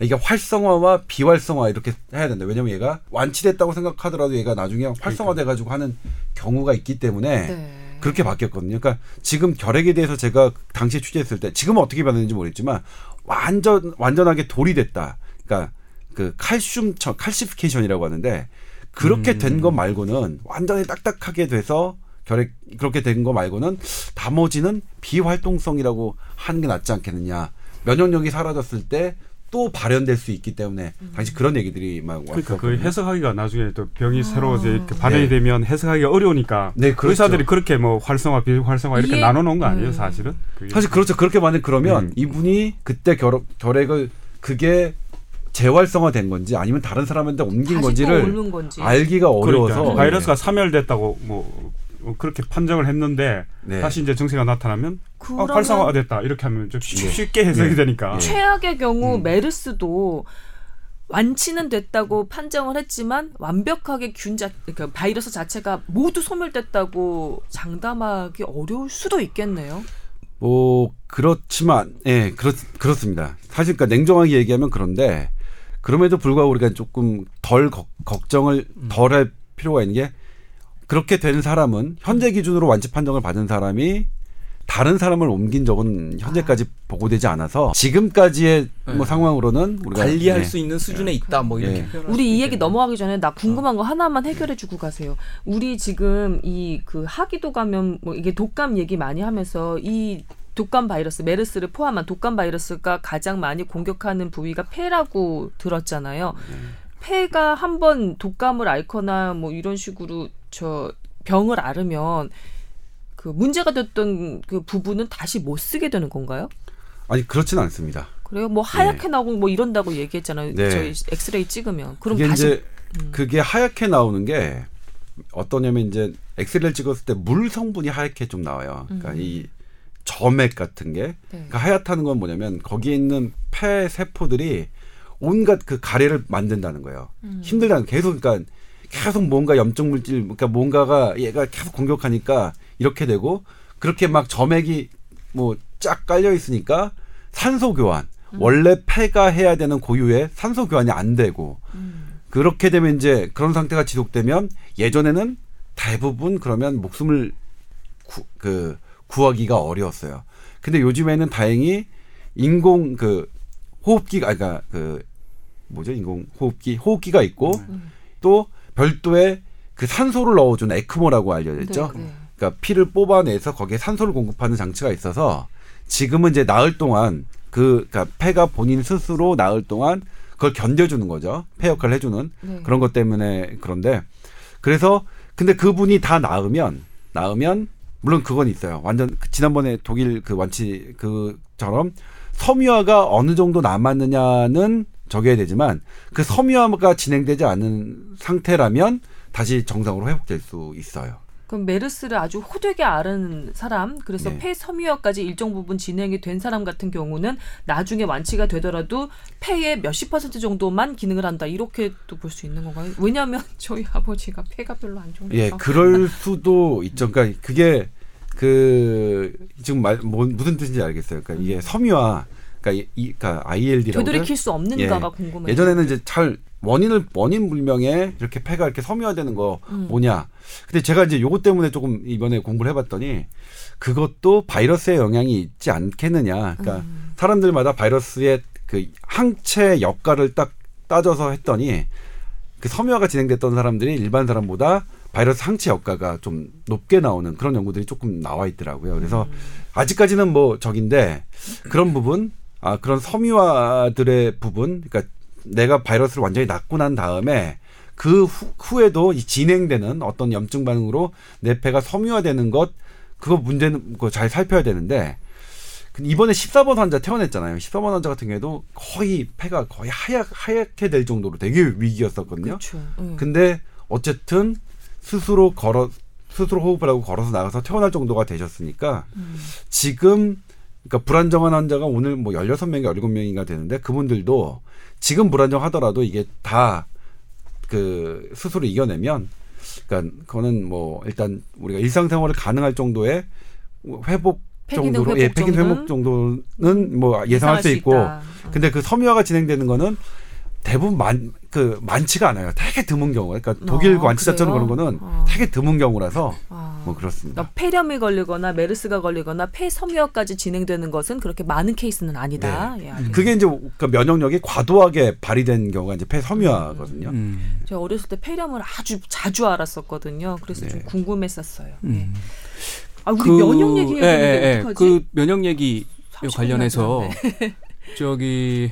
이게 활성화와 비활성화 이렇게 해야 된다. 왜냐면 얘가 완치됐다고 생각하더라도 얘가 나중에 활성화돼 가지고 하는 경우가 있기 때문에 네. 그렇게 바뀌었거든요. 그러니까 지금 결핵에 대해서 제가 당시에 취재했을 때 지금은 어떻게 변했는지 모르겠지만 완전 완전하게 돌이 됐다. 그러니까 그 칼슘 처 칼시피케이션이라고 하는데 그렇게 된것 말고는 완전히 딱딱하게 돼서 결핵 그렇게 된 거 말고는 나머지는 비활동성이라고 하는 게 낫지 않겠느냐. 면역력이 사라졌을 때 또 발현될 수 있기 때문에 당시 그런 얘기들이 막 그러니까 그. 해석하기가 나중에 또 병이 새로 이제 이렇게 발현이 네. 되면 해석하기가 어려우니까 네, 그렇죠. 의사들이 그렇게 뭐 활성화 비활성화 이렇게 이해- 나눠 놓은 거 아니에요 음. 사실은? 그게. 사실 그렇죠. 그렇게 만약 그러면 음. 이분이 그때 결, 결핵을 그게 재활성화된 건지 아니면 다른 사람한테 옮긴 건지를 건지. 알기가 어려워서 그러니까 바이러스가 사멸됐다고 뭐 그렇게 판정을 했는데 네. 다시 이제 증세가 나타나면 아, 그러면 활성화됐다 이렇게 하면 좀 쉽- 네. 쉽게 해석이 네. 되니까. 네. 최악의 경우 음. 메르스도 완치는 됐다고 판정을 했지만 완벽하게 균 자, 그러니까 바이러스 자체가 모두 소멸됐다고 장담하기 어려울 수도 있겠네요. 뭐 그렇지만 예 그렇 그렇습니다. 사실 그러니까 냉정하게 얘기하면 그런데 그럼에도 불구하고 우리가 조금 덜 걱- 걱정을 덜 할 필요가 있는 게 그렇게 된 사람은 현재 기준으로 완치 판정을 받은 사람이 다른 사람을 옮긴 적은 현재까지 보고되지 않아서 지금까지의 뭐 네. 상황으로는 우리가 관리할 예. 수 있는 수준에 있다 뭐 이렇게 예. 표현할 우리 수이 얘기. 넘어가기 전에 나 궁금한 거 하나만 해결해 주고 가세요. 우리 지금 이 그 하기도 감염 뭐 이게 독감 얘기 많이 하면서 이 독감 바이러스 메르스를 포함한 독감 바이러스가 가장 많이 공격하는 부위가 폐라고 들었잖아요. 폐가 한번 독감을 앓거나 뭐 이런 식으로 저 병을 앓으면 그 문제가 됐던 그 부분은 다시 못 쓰게 되는 건가요? 아니 그렇지는 않습니다. 그래요? 뭐 하얗게 나오고 뭐 이런다고 얘기했잖아요. 네. 저희 엑스레이 찍으면 그럼 그게 다시 음. 이제 그게 하얗게 나오는 게 어떠냐면 이제 엑스레이를 찍었을 때 물 성분이 하얗게 좀 나와요. 그러니까 이 점액 같은 게 음. 네. 그러니까 하얗다는 건 뭐냐면 거기에 있는 폐 세포들이 온갖 그 가래를 만든다는 거예요. 음. 힘들다는 계속 그러니까 계속 뭔가 염증 물질 그러니까 뭔가가 얘가 계속 공격하니까 이렇게 되고 그렇게 막 점액이 뭐 쫙 깔려 있으니까 산소 교환 음. 원래 폐가 해야 되는 고유의 산소 교환이 안 되고 음. 그렇게 되면 이제 그런 상태가 지속되면 예전에는 대부분 그러면 목숨을 구, 그 구하기가 어려웠어요. 근데 요즘에는 다행히 인공 그 호흡기가 아니, 그러니까 그 뭐죠 인공 호흡기 호흡기가 있고 음. 또 별도의 그 산소를 넣어주는 에크모라고 알려져 있죠. 네, 네. 그러니까 피를 뽑아내서 거기에 산소를 공급하는 장치가 있어서 지금은 이제 나흘 동안 그 그러니까 폐가 본인 스스로 나흘 동안 그걸 견뎌주는 거죠. 폐 역할을 해주는 네. 그런 것 때문에 그런데 그래서 근데 그분이 다 나으면 나으면 물론 그건 있어요. 완전 그 지난번에 독일 그 완치 그처럼 섬유화가 어느 정도 남았느냐는 적어야 되지만 그 섬유화가 진행되지 않은 상태라면 다시 정상으로 회복될 수 있어요. 그럼 메르스를 아주 호되게 앓은 사람, 그래서 네. 폐 섬유화까지 일정 부분 진행이 된 사람 같은 경우는 나중에 완치가 되더라도 폐의 몇십 퍼센트 정도만 기능을 한다. 이렇게 또 볼 수 있는 건가요? 왜냐하면 저희 아버지가 폐가 별로 안 좋으니까. 예, 그럴 수도 있죠. 그러니까 그게 그 지금 말 뭐, 무슨 뜻인지 알겠어요. 그러니까 이게 섬유화, 그러니까 이, 이 그러니까 ILD라고 되돌이킬 수 없는가가 궁금해요. 예전에는 이제 잘 원인을 원인 불명의 이렇게 폐가 이렇게 섬유화되는 거 음. 뭐냐. 근데 제가 이제 요것 때문에 조금 이번에 공부를 해봤더니 그것도 바이러스의 영향이 있지 않겠느냐. 그러니까 음. 사람들마다 바이러스의 그 항체 역할을 딱 따져서 했더니 그 섬유화가 진행됐던 사람들이 일반 사람보다 바이러스 항체 역가가 좀 높게 나오는 그런 연구들이 조금 나와 있더라고요. 그래서 음. 아직까지는 뭐 적인데 그런 부분, 아 그런 섬유화들의 부분, 그러니까 내가 바이러스를 완전히 낫고 난 다음에 그 후, 후에도 이 진행되는 어떤 염증 반응으로 내 폐가 섬유화되는 것 그거 문제는 그거 잘 살펴야 되는데 이번에 14번 환자 퇴원했잖아요. 14번 환자 같은 경우에도 거의 폐가 거의 하얗, 하얗게 될 정도로 되게 위기였었거든요. 그렇죠. 음. 근데 어쨌든 스스로 걸어 스스로 호흡을 하고 걸어서 나가서 퇴원할 정도가 되셨으니까 음. 지금 그러니까 불안정한 환자가 오늘 뭐 16명이 17명인가 되는데 그분들도 지금 불안정하더라도 이게 다 그 스스로 이겨내면 그러니까 그거는 뭐 일단 우리가 일상생활을 가능할 정도의 회복 정도로 회복 예, 정도는 회복 정도는 뭐 예상할 수 있고 있다. 근데 그 섬유화가 진행되는 거는 대부분 만, 그, 많지가 않아요. 되게 드문 경우. 그러니까 독일 어, 완치자처럼? 그런 거는 어. 되게 드문 경우라서 아. 뭐 그렇습니다. 그러니까 폐렴이 걸리거나 메르스가 걸리거나 폐 섬유화까지 진행되는 것은 그렇게 많은 케이스는 아니다. 예, 알겠습니다. 그게 이제 그 면역력이 과도하게 발휘된 경우가 이제 폐 섬유화거든요. 음. 제가 어렸을 때 폐렴을 아주 자주 알았었거든요. 그래서 좀 네. 궁금했었어요. 음. 예. 아 우리 그- 면역 얘기해야 예, 되는데 예, 예. 어떡하지? 그 면역 얘기 30분 관련해서. 저기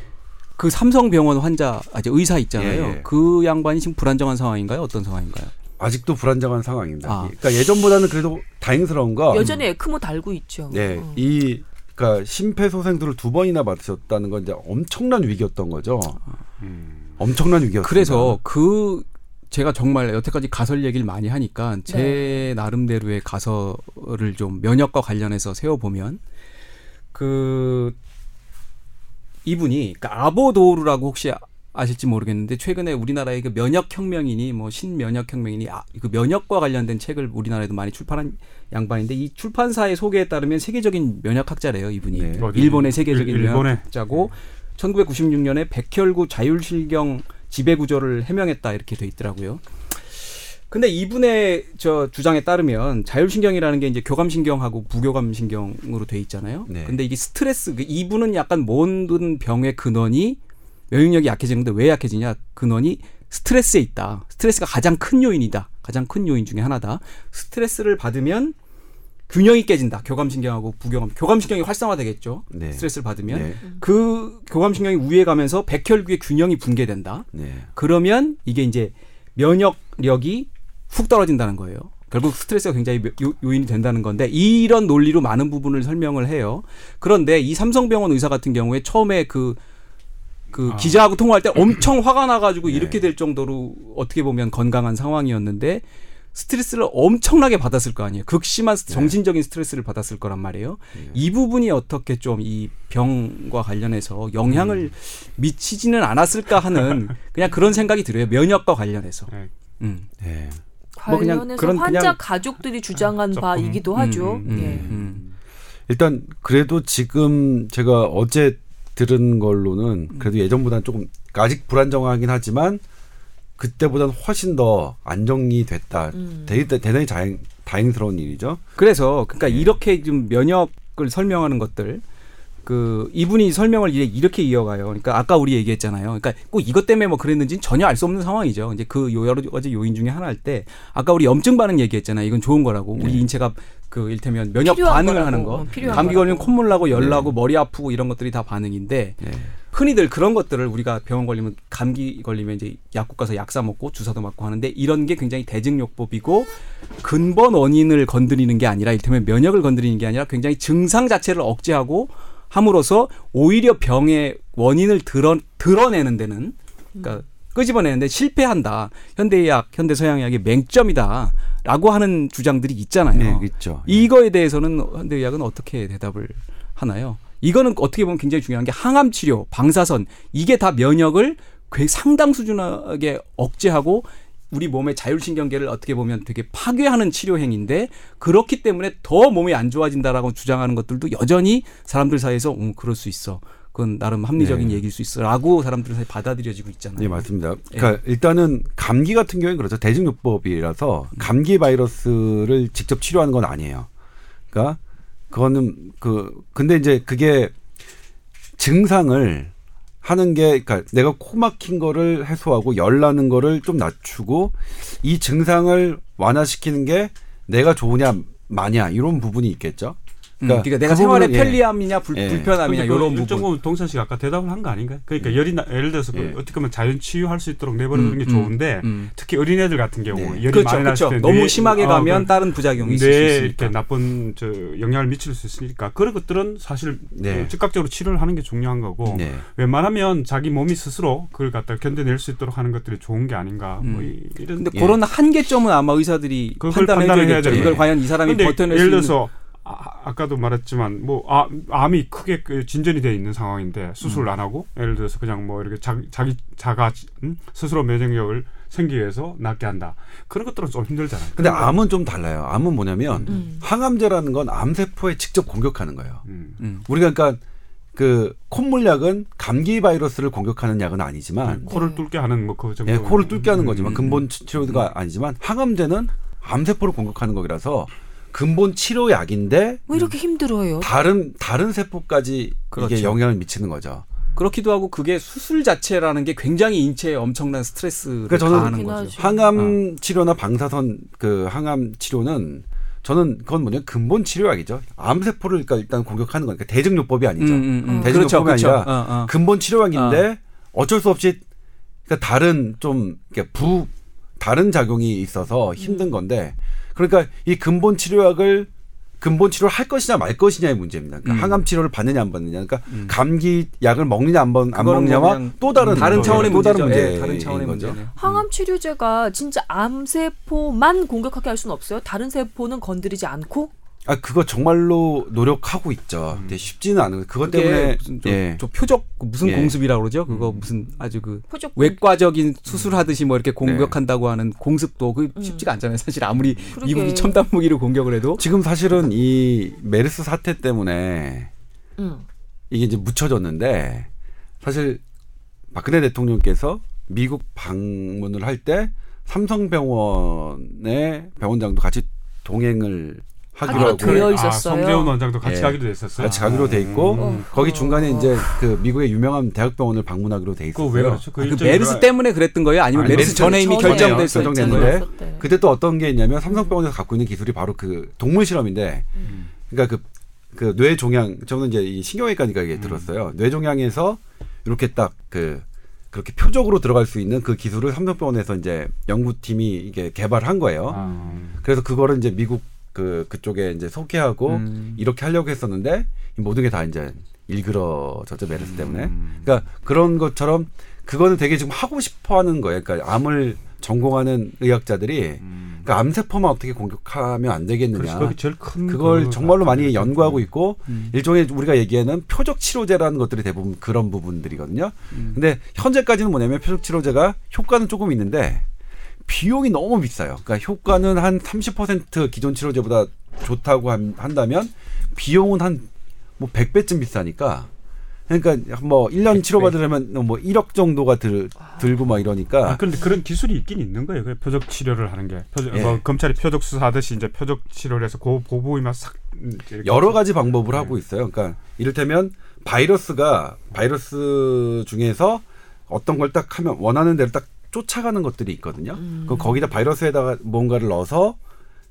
그 삼성병원 환자 아직 의사 있잖아요. 예, 예. 그 양반이 지금 불안정한 상황인가요? 어떤 상황인가요? 아직도 불안정한 상황입니다. 아. 그러니까 예전보다는 그래도 다행스러운 거. 여전히 에크모 달고 있죠. 네, 어. 이 그러니까 심폐소생술을 두 번이나 받으셨다는 건 이제 엄청난 위기였던 거죠. 엄청난 위기였어요. 그래서 그 제가 정말 여태까지 가설 얘기를 많이 하니까 제 네. 나름대로의 가설을 좀 면역과 관련해서 세워 보면 그 이분이 그러니까 아보도르라고 혹시 아실지 모르겠는데 최근에 우리나라의 그 면역 혁명이니 뭐 신면역 혁명이니 아, 그 면역과 관련된 책을 우리나라에도 많이 출판한 양반인데 이 출판사의 소개에 따르면 세계적인 면역학자래요 이분이 네. 일본의 세계적인 일- 일본의? 면역학자고 1996년에 백혈구 자율실경 지배구조를 해명했다 이렇게 돼 있더라고요. 근데 이분의 저 주장에 따르면 자율신경이라는 게 이제 교감신경하고 부교감신경으로 돼 있잖아요. 네. 근데 이게 스트레스, 그 이분은 약간 모든 병의 근원이 면역력이 약해지는데 왜 약해지냐? 근원이 스트레스에 있다. 스트레스가 가장 큰 요인이다. 가장 큰 요인 중에 하나다. 스트레스를 받으면 균형이 깨진다. 교감신경하고 부교감, 교감신경이 활성화되겠죠. 네. 스트레스를 받으면 네. 그 교감신경이 우위에 가면서 백혈구의 균형이 붕괴된다. 네. 그러면 이게 이제 면역력이 훅 떨어진다는 거예요. 결국 스트레스가 굉장히 요, 요인이 된다는 건데 이런 논리로 많은 부분을 설명을 해요. 그런데 이 삼성병원 의사 같은 경우에 처음에 그, 그 아. 기자하고 통화할 때 엄청 화가 나가지고 네. 이렇게 될 정도로 어떻게 보면 건강한 상황이었는데 스트레스를 엄청나게 받았을 거 아니에요. 극심한 스- 정신적인 스트레스를 받았을 거란 말이에요. 이 부분이 어떻게 좀 이 병과 관련해서 영향을 미치지는 않았을까 하는 그냥 그런 생각이 들어요. 면역과 관련해서. 네. 음. 네. 뭐 그냥 관련해서 그런 환자 그냥- 가족들이 주장한 조금, 바이기도 하죠. 음, 음, 예. 음. 일단 그래도 지금 제가 어제 들은 걸로는 그래도 예전보다는 조금 아직 불안정하긴 하지만 그때보다는 훨씬 더 안정이 됐다. 음. 대, 대단히 다행, 다행스러운 일이죠. 그래서 그러니까 네. 이렇게 좀 면역을 설명하는 것들 그 이분이 설명을 이제 이렇게 이어가요. 그러니까 아까 우리 얘기했잖아요. 그러니까 꼭 이것 때문에 뭐 그랬는지는 전혀 알 수 없는 상황이죠. 이제 그 요- 여러 가지 요인 중에 하나일 때 아까 우리 염증 반응 얘기했잖아요. 이건 좋은 거라고. 우리 네. 인체가 그 일테면 면역 반응을 거라고. 하는 거. 어, 감기. 걸리면 콧물 나고 열 나고 머리 아프고 이런 것들이 다 반응인데 네. 흔히들 그런 것들을 우리가 병원 걸리면 감기 걸리면 이제 약국 가서 약 사 먹고 주사도 맞고 하는데 이런 게 굉장히 대증요법이고 근본 원인을 건드리는 게 아니라 이를테면 면역을 건드리는 게 아니라 굉장히 증상 자체를 억제하고 함으로써 오히려 병의 원인을 드러, 드러내는 데는 그러니까 끄집어내는데 실패한다. 현대의학, 현대서양의학의 맹점이다 라고 하는 주장들이 있잖아요. 네, 있죠. 이거에 대해서는 현대의학은 어떻게 대답을 하나요? 이거는 어떻게 보면 굉장히 중요한 게 항암 치료, 방사선 이게 다 면역을 꽤 상당 수준하게 억제하고 우리 몸의 자율신경계를 어떻게 보면 되게 파괴하는 치료 행인데 그렇기 때문에 더 몸이 안 좋아진다라고 주장하는 것들도 여전히 사람들 사이에서 음, 그럴 수 있어. 그건 나름 합리적인 네. 얘기일 수 있어라고 사람들 사이 받아들여지고 있잖아요. 네, 맞습니다. 그러니까 일단은 감기 같은 경우는 그렇죠. 대증요법이라서 감기 바이러스를 직접 치료하는 건 아니에요. 그러니까 그거는 그 근데 이제 그게 증상을 하는 게 그러니까 내가 코 막힌 거를 해소하고 열 나는 거를 좀 낮추고 이 증상을 완화시키는 게 내가 좋으냐 마냐 이런 부분이 있겠죠. 음, 그러니까, 내가 그 생활의 부분은, 예. 편리함이냐 불, 예. 그 이런 일정 부분. 부분 동찬 씨가 아까 대답을 한 거 아닌가요? 그러니까 열이 나, 예를 들어서 그 예. 어떻게 보면 자연 치유할 수 있도록 내버려두는 음, 게 음, 좋은데 음. 특히 어린애들 같은 경우 네. 열이 그렇죠, 많이 났을 그렇죠. 때 너무 뇌- 심하게 아, 가면 그 다른 부작용이 있을 수 있으니까. 이렇게 나쁜 저 영향을 미칠 수 있으니까 그런 것들은 사실 네. 어, 즉각적으로 치료를 하는 게 중요한 거고 네. 웬만하면 자기 몸이 스스로 그걸 갖다 견뎌낼 수 있도록 하는 것들이 좋은 게 아닌가 뭐 음. 이- 이런 근데 예. 그런 한계점은 아마 의사들이 판단해 판단을 해야. 되는 이걸 거예요. 과연 이 사람이 버텨낼 수 예를 있는 들어서 아, 까도 말했지만 뭐 아, 암이 크게 그 진전이 돼 있는 상황인데 수술을 음. 안 하고 예를 들어서 그냥 뭐 이렇게 자기 자기 자가 음? 스스로 면역력을 생기기 위해서 낫게 한다 그런 것들은 좀 힘들잖아요. 근데 암은 좀 달라요. 암은 뭐냐면 음. 항암제라는 건 암세포에 직접 공격하는 거예요. 음. 음. 우리가 그러니까 그 콧물약은 감기 바이러스를 공격하는 약은 아니지만 코를 뚫게 하는 뭐그 정도. 예, 코를 뚫게 하는 거지만 음, 근본 치- 치료가 아니지만 항암제는 암세포를 공격하는 거라서 근본 치료약인데 왜 이렇게 힘들어요? 다른 다른 세포까지 그렇죠. 이게 영향을 미치는 거죠. 그렇기도 하고 그게 수술 자체라는 게 굉장히 인체에 엄청난 스트레스를 그러니까 저는 가하는 거죠. 하죠. 항암 치료나 방사선 그 항암 치료는 저는 그건 뭐냐 근본 치료약이죠. 암세포를 그러니까 일단 공격하는 거니까 대증요법이 아니죠. 음. 대증요법이 그렇죠, 그렇죠. 아니라 어, 어. 근본 치료약인데 어 쩔 수 없이 그러니까 다른 좀 부 다른 작용이 있어서 힘든 건데 그러니까 이 근본 치료약을 근본 치료를 할 것이냐 말 것이냐의 문제입니다. 그러니까 음. 항암 치료를 받느냐 안 받느냐. 그러니까 음. 감기 약을 먹느냐 안, 먹, 안 먹느냐와 또 다른 다른 차원의 또 다른 문제죠. 문제인 예, 다른 차원의 거죠. 문제네. 항암 치료제가 진짜 암 세포만 공격하게 할 수는 없어요. 다른 세포는 건드리지 않고 아 그거 정말로 노력하고 있죠. 근데 쉽지는 않은 그것 때문에 무슨 저, 예. 저 표적 무슨 예. 공습이라고 그러죠? 그거 무슨 아주 그 표적 외과적인 수술하듯이 뭐 이렇게 공격한다고 하는 공습도 그 쉽지가 않잖아요. 사실 아무리 그러게. 미국이 첨단 무기로 공격을 해도 지금 사실은 이 메르스 사태 때문에 음. 이게 이제 묻혀졌는데 사실 박근혜 대통령께서 미국 방문을 할 때 삼성병원의 병원장도 같이 동행을 하기로 하기로 하고 되어 아, 있었어요. 성재훈 원장도 같이 예. 가기로 돼 있었어요. 같이 가기로 돼 있고 어. 거기 어. 중간에 이제 그 미국의 유명한 대학병원을 방문하기로 돼 있었어요. 그왜 그렇죠? 그 일정이 메르스 왜- 때문에 그랬던 거예요? 아니면 아니, 메르스 전에 이미. 결정됐었 결정됐는데. 그때 또 어떤 게 있냐면 삼성병원에서 갖고 있는 기술이 바로 그 동물 실험인데 그러니까 그, 그 뇌종양 저는 이제 이 신경외과니까 이게 들었어요. 뇌종양에서 이렇게 딱 그 그렇게 표적으로 들어갈 수 있는 그 기술을 삼성병원에서 이제 연구팀이 이게 개발한 거예요. 아, 그래서 그거를 이제 미국 그 그쪽에 이제 소개하고 음. 이렇게 하려고 했었는데 이 모든 게 다 이제 일그러졌죠 메르스 때문에. 음. 그러니까 그런 것처럼 그거는 되게 지금 하고 싶어하는 거예요. 그러니까 암을 전공하는 의학자들이 음. 그러니까 암세포만 어떻게 공격하면 안 되겠느냐. 큰 그걸 그 정말로 많이. 연구하고 있고 음. 일종의 우리가 얘기하는 표적 치료제라는 것들이 대부분 그런 부분들이거든요. 음. 근데 현재까지는 뭐냐면 표적 치료제가 효과는 조금 있는데 비용이 너무 비싸요. 그러니까 효과는 한 30% 기존 치료제보다 좋다고 한- 한다면 비용은 한 뭐 100배쯤 비싸니까 그러니까 뭐 1년 치료받으려면 뭐 1억 정도가 들, 들고 막 이러니까 아, 그런데 그런 기술이 있긴 있는 거예요. 그 표적 치료를 하는 게. 표적, 예. 뭐 검찰이 표적 수사하듯이 이제 표적 치료를 해서 고 보부이만 싹 여러 가지 방법을 하고 있어요. 그러니까 이를테면 바이러스가 바이러스 중에서 어떤 걸 딱 하면 원하는 대로 딱 쫓아가는 것들이 있거든요. 그 거기다 바이러스에다가 뭔가를 넣어서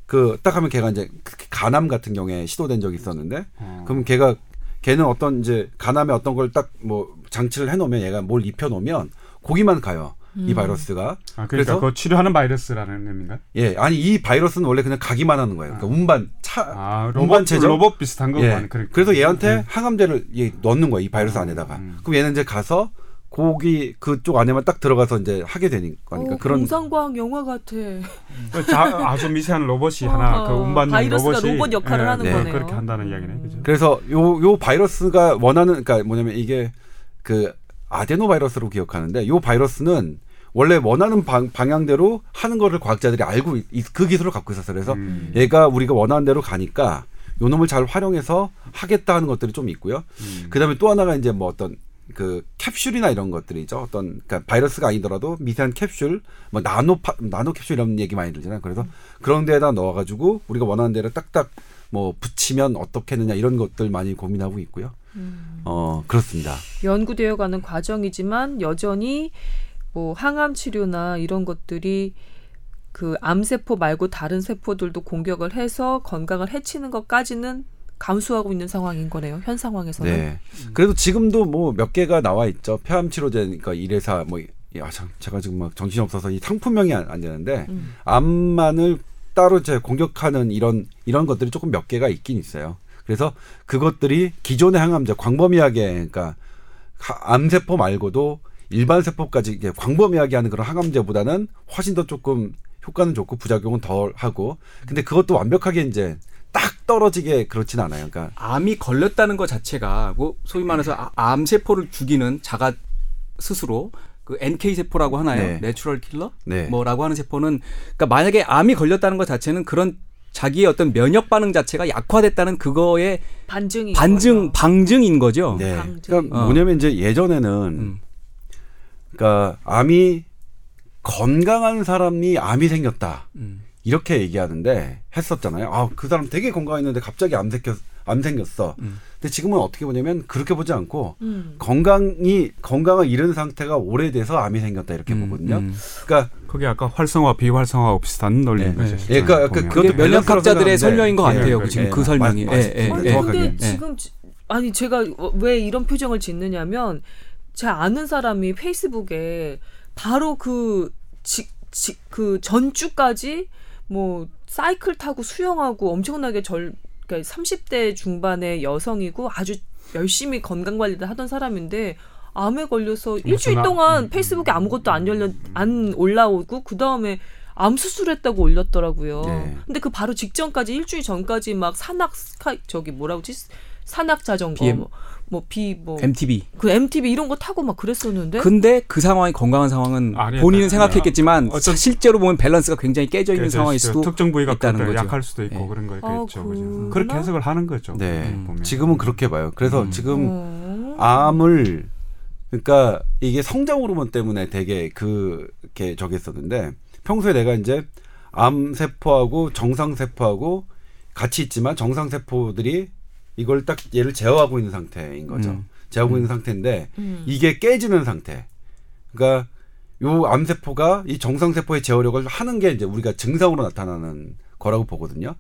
그 딱 하면 걔가 이제 그 간암 같은 경우에 시도된 적이 있었는데 어. 그럼 걔가 걔는 어떤 이제 간암에 어떤 걸 딱 뭐 장치를 해놓으면 얘가 뭘 입혀놓으면 거기만 가요. 이 바이러스가. 아, 그러니까 그래서 그 치료하는 바이러스라는 의미인가? 예, 아니 이 바이러스는 원래 그냥 가기만 하는 거예요. 그러니까 운반 차 아, 운반 로봇 체적? 로봇 비슷한 예. 거만 그러니까. 그래서 얘한테 항암제를 얘 넣는 거야 이 바이러스 안에다가. 음. 그럼 얘는 이제 가서 고기 그쪽 안에만 딱 들어가서 이제 하게 되는 거니까 어, 그런 공상과학 영화 같아. 그 자, 아주 미세한 로봇이 하나. 그 운반용 바이러스가 로봇이 로봇 역할을 하는 네, 거네요. 그렇게 한다는 이야기네. 그죠? 그래서 요 요 바이러스가 원하는 그러니까 뭐냐면 이게 그 아데노 바이러스로 기억하는데 요 바이러스는 원래 원하는 방, 방향대로 하는 거를 과학자들이 알고 있, 그 기술을 갖고 있었어요. 그래서 음. 얘가 우리가 원하는 대로 가니까 요 놈을 잘 활용해서 하겠다 하는 것들이 좀 있고요. 음. 그다음에 또 하나가 이제 뭐 어떤 그 캡슐이나 이런 것들이죠. 어떤 그러니까 바이러스가 아니더라도 미세한 캡슐, 뭐 나노 파, 나노 캡슐 이런 얘기 많이 들잖아요. 그래서 그런 데에다 넣어가지고 우리가 원하는 대로 딱딱 뭐 붙이면 어떻겠느냐 이런 것들 많이 고민하고 있고요. 어 그렇습니다. 연구되어가는 과정이지만 여전히 뭐 항암 치료나 이런 것들이 그 암세포 말고 다른 세포들도 공격을 해서 건강을 해치는 것까지는 감수하고 있는 상황인 거네요. 현 상황에서는. 네. 그래도 지금도 뭐 몇 개가 나와 있죠. 폐암 치료제니까 이래사 뭐 야, 참, 제가 지금 막 정신이 없어서 이 상품명이 안, 안 되는데 음. 암만을 따로 이제 공격하는 이런 이런 것들이 조금 몇 개가 있긴 있어요. 그래서 그것들이 기존의 항암제 광범위하게 그러니까 하- 암세포 말고도 일반 세포까지 광범위하게 하는 그런 항암제보다는 훨씬 더 조금 효과는 좋고 부작용은 덜 하고 근데 그것도 완벽하게 이제 딱 떨어지게 그렇진 않아요. 그러니까 암이 걸렸다는 것 자체가 뭐 소위 말해서 아- 암 세포를 죽이는 자가 스스로 그 NK 세포라고 하나요? 네. natural killer? 네. 뭐라고 하는 세포는 그러니까 만약에 암이 걸렸다는 것 자체는 그런 자기의 어떤 면역 반응 자체가 약화됐다는 그거의 반증이 반증 방증인 거죠. 네. 방증. 그러니까 어. 뭐냐면 이제 예전에는 음. 그러니까 암이 건강한 사람이 암이 생겼다. 음. 이렇게 얘기하는데 했었잖아요. 아, 그 사람 되게 건강했는데 갑자기 암 생겼 암 생겼어. 음. 근데 지금은 어떻게 보냐면 그렇게 보지 않고 음. 건강이 건강을 잃은 상태가 오래돼서 암이 생겼다 이렇게 음, 보거든요. 음. 그러니까 그게 아까 활성화 비활성화하고 비슷한 논리인 네. 거죠. 네. 예, 그러니까 그- 보면. 그것도 면역학자들의 설명인 것 예, 같아요. 예, 지금 예, 그 맞- 설명이. 맞- 예, 맞- 예, 예. 근데 예. 지금 지- 아니 제가 왜 이런 표정을 짓느냐면 제 아는 사람이 페이스북에 바로 그 지, 지, 그 전주까지 뭐 사이클 타고 수영하고 엄청나게 절 그러니까 30대 중반의 여성이고 아주 열심히 건강 관리를 하던 사람인데 암에 걸려서 일주일 나- 동안 음. 페이스북에 아무것도 안 열려 안 올라오고 그 다음에 암 수술했다고 올렸더라고요. 네. 근데 그 바로 직전까지 일주일 전까지 막 산악 저기 뭐라고 지 산악 자전거 BM. 뭐 비뭐 MTV. 그 MTV 이런 거 타고 막 그랬었는데 근데 그 상황이 건강한 상황은 아니에요. 본인은 아니에요. 생각했겠지만 어떤- 실제로 보면 밸런스가 굉장히 깨져 있는 상황일 그 수도 특정 부위가 있다는 또 거죠. 약할 수도 있고 예. 그런 아, 거겠죠. 그렇구나. 그렇게 해석을 하는 거죠. 네. 음. 보면. 지금은 그렇게 봐요. 그래서 음. 지금 어. 암을 그러니까 이게 성장 호르몬 때문에 되게 그게 저기 했었는데 평소에 내가 이제 암 세포하고 정상 세포하고 같이 있지만 정상 세포들이 이걸 딱 얘를 제어하고 있는 상태인 거죠. 음. 제어하고 있는 상태인데 음. 이게 깨지는 상태. 그러니까 요 암세포가 이 정상세포의 제어력을 하는 게 이제 우리가 증상으로 나타나는 거라고 보거든요.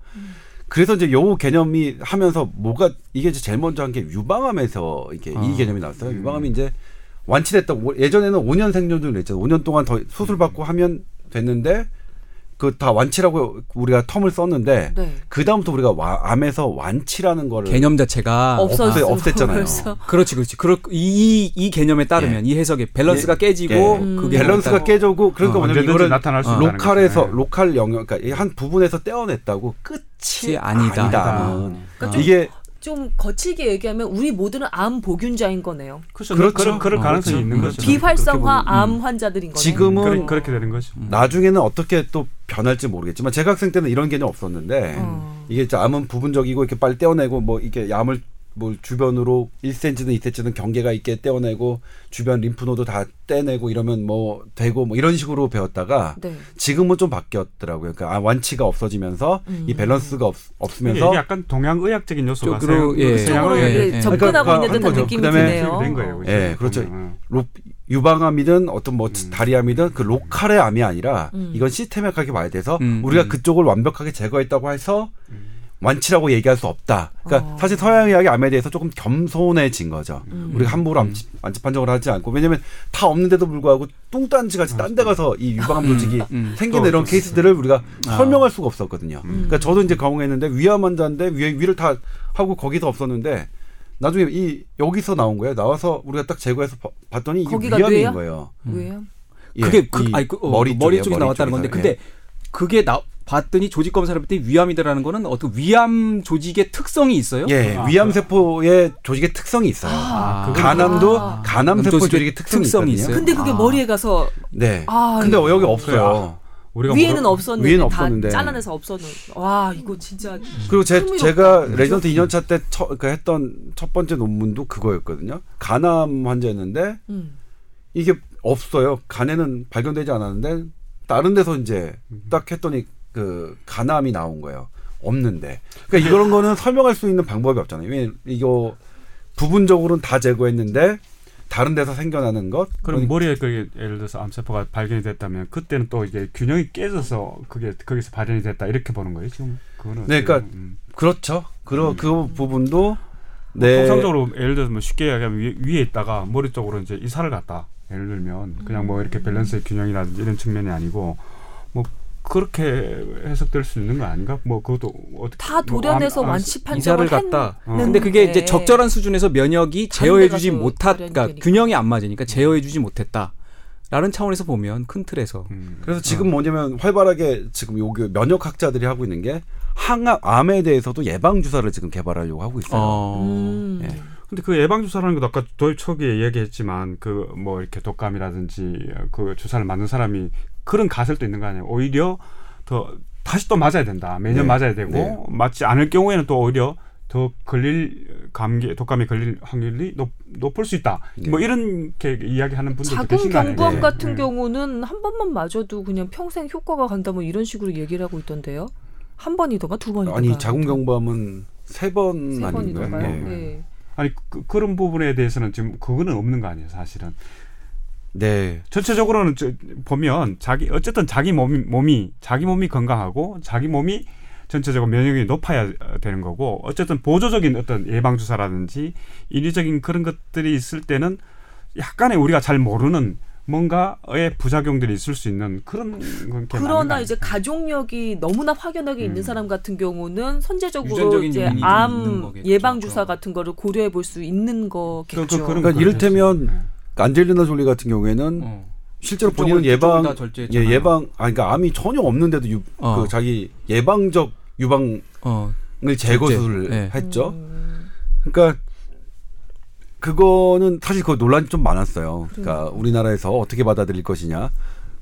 그래서 이제 요 개념이 하면서 뭐가 이게 이제 제일 먼저 한 게 유방암에서 이게 아. 이 개념이 나왔어요. 유방암이 이제 완치됐다고 예전에는 5년 생존을 했잖아요. 5년 동안 더 수술 받고 하면 됐는데 그 다 완치라고 우리가 term을 썼는데 네. 그 다음부터 우리가 와, 암에서 완치라는 거를 개념 자체가 없었어. 없애- 없앴잖아요. 그래서 그렇지, 그렇지. 그렇 이, 이 개념에 따르면 이 해석에 밸런스가 예. 깨지고 예. 그게 밸런스가 깨져고 그러니까 어, 뭐냐면 이거를 나타날 수 어. local에서 거죠. 네. local 영역 그러니까 이 한 부분에서 떼어냈다고 끝이 끝이 아니다. 아니다. 아니다. 그러니까 이게 좀 거칠게 얘기하면 우리 모두는 암 보균자인 거네요. 그렇죠. 그렇죠. 그런, 그런 어, 가능성이 그렇죠. 있는 그렇죠. 거죠. 비활성화 암 환자들인 거네요. 지금은 그래, 그렇게 되는 거죠. 나중에는 어떻게 또 변할지 모르겠지만 제가 학생 때는 이런 개념 없었는데 어. 이게 이제 암은 부분적이고 이렇게 빨리 떼어내고 뭐 이게 암을 뭐 주변으로 1cm든 2cm든 경계가 있게 떼어내고 주변 lymph node도 다 떼내고 이러면 뭐 되고 뭐 이런 식으로 배웠다가 네. 지금은 좀 바뀌었더라고요. 그러니까 아, 완치가 없어지면서 이 음. 밸런스가 없, 없으면서 약간 동양 의학적인 요소가 쪽으로, 세- 예. 쪽으로 예, 예. 접근하고 그러니까 있는 듯한 거죠. 느낌이 그다음에 드네요. 된 거예요. 예, 그렇죠. 보면. 로, 유방암이든 어떤 뭐 다리암이든 그 local의 암이 아니라 음. 이건 systemic하게 봐야 돼서 음, 우리가 음. 그쪽을 완벽하게 제거했다고 해서 완치라고 얘기할 수 없다. 그러니까 어. 사실 서양의학이 암에 대해서 조금 겸손해진 거죠. 음. 우리가 함부로 암, 완치 판정을 하지 않고 왜냐면 다 없는데도 불구하고 뚱딴지 같이 딴 데 가서 이 유방암 조직이 음. 생기는 또 이런 또 케이스들을 우리가 아. 설명할 수가 없었거든요. 음. 그러니까 저도 이제 경험했는데 위암 환자인데 위, 위를 다 하고 거기서 없었는데 나중에 이 여기서 나온 거예요. 나와서 우리가 딱 제거해서 봐- 봤더니 이게 거기가 위암인 뇌야? 거예요. 왜요? 예, 그게 그, 이 아니, 그, 어, 머리, 머리, 쪽에 나왔다는 건데 쪽에서. 근데 그게 나 봤더니 조직 검사를 했더니 위암이다라는 거는 어떤 위암 조직의 특성이 있어요? 예, 아, 위암 세포의 조직의 특성이 있어요. 아, 그거- 간암도 아. 간암 세포 조직의 특성이, 특성이 있거든요. 있어요? 근데 그게 아. 머리에 가서 네. 아, 근데 여기 없어요. 우리가 위에는 뭐- 없었는데 위에는 다 없었는데. 잘라내서 없었는. 와 이거 진짜 그리고 제. 제가 레전트 2년 차 때 처, 그 했던 첫 번째 논문도 그거였거든요. 간암 환자였는데 음. 이게 없어요. 간에는 발견되지 않았는데 다른 데서 이제 딱 했더니 그 간암이 나온 거예요. 없는데. 그러니까 이런 거는 설명할 수 있는 방법이 없잖아요. 왜 이거 부분적으로는 다 제거했는데 다른 데서 생겨나는 것 그럼 그러니까 머리에 그게 예를 들어서 암세포가 발견이 됐다면 그때는 또 이게 균형이 깨져서 그게 거기서 발현이 됐다 이렇게 보는 거예요 지금 그거는 네, 그러니까 음. 그렇죠. 그, 그 부분도 뭐 네. 통상적으로 예를 들어서 뭐 쉽게 얘기하면 위에, 위에 있다가 머리 쪽으로 이제 이사를 갔다 예를 들면 그냥 뭐 이렇게 밸런스의 균형이라든지 이런 측면이 아니고 뭐 그렇게 해석될 수 있는 거 아닌가? 뭐 그것도 어떻게 다뭐 도련해서 암- 암- 완치 판정을 이사를 갔다. 어. 근데 그게 네. 이제 적절한 수준에서 면역이 제어해주지 못한, 발현이 그러니까. 균형이 안 맞으니까 제어해주지 못했다. 라는 차원에서 보면 큰 틀에서 음. 그래서 지금 뭐냐면 활발하게 지금 요기 면역학자들이 하고 있는 게 항암 암에 대해서도 예방 주사를 지금 개발하려고 하고 있어요. 어, 음. 예. 근데 그 예방 주사라는 것도 아까 도입 초기에 얘기했지만 그 뭐 이렇게 독감이라든지 그 주사를 맞는 사람이 그런 가설도 있는 거 아니에요? 오히려 더 다시 또 맞아야 된다. 매년 네. 맞아야 되고 네. 맞지 않을 경우에는 또 오히려 더 걸릴 감기 독감에 걸릴 확률이 높, 높을 수 있다. 네. 뭐 이런 게 이야기하는 분들도 계신 거 아니에요? 경부암 네. 같은 네. 경우는 한 번만 맞아도 그냥 평생 효과가 간다 뭐 이런 식으로 얘기를 하고 있던데요. 한 번이던가 두 번이던가. 아니 자궁경부암은 세번세 아닌가요? 예. 네. 아니 그, 런 부분에 대해서는 지금 그거는 없는 거 아니에요, 사실은. 네. 전체적으로는 저, 보면 자기 어쨌든 자기 몸이, 몸이 자기 몸이 건강하고 자기 몸이 전체적으로 면역력이 높아야 되는 거고 어쨌든 보조적인 어떤 예방 주사라든지 인위적인 그런 것들이 있을 때는 약간의 우리가 잘 모르는 뭔가의 부작용들이 있을 수 있는 그런 건 그러나 이제 가족력이 너무나 확연하게 있는 음. 사람 같은 경우는 선제적으로 이제 암. 예방 주사 어. 같은 거를 고려해 볼 수 있는 거겠죠. 그- 그- 그러니까 이를테면 안젤리나 졸리 같은 경우에는 어. 실제로 본인은 예방 그쪽을 다 절제했잖아요. 예, 예방 아니 그러니까 암이 전혀 없는데도 유, 어. 그 자기 예방적 유방을 어. 제거 절제. 수술을 네. 했죠. 음, 그러니까 그거는 사실 그 논란이 좀 많았어요. 그러니까 우리나라에서 어떻게 받아들일 것이냐.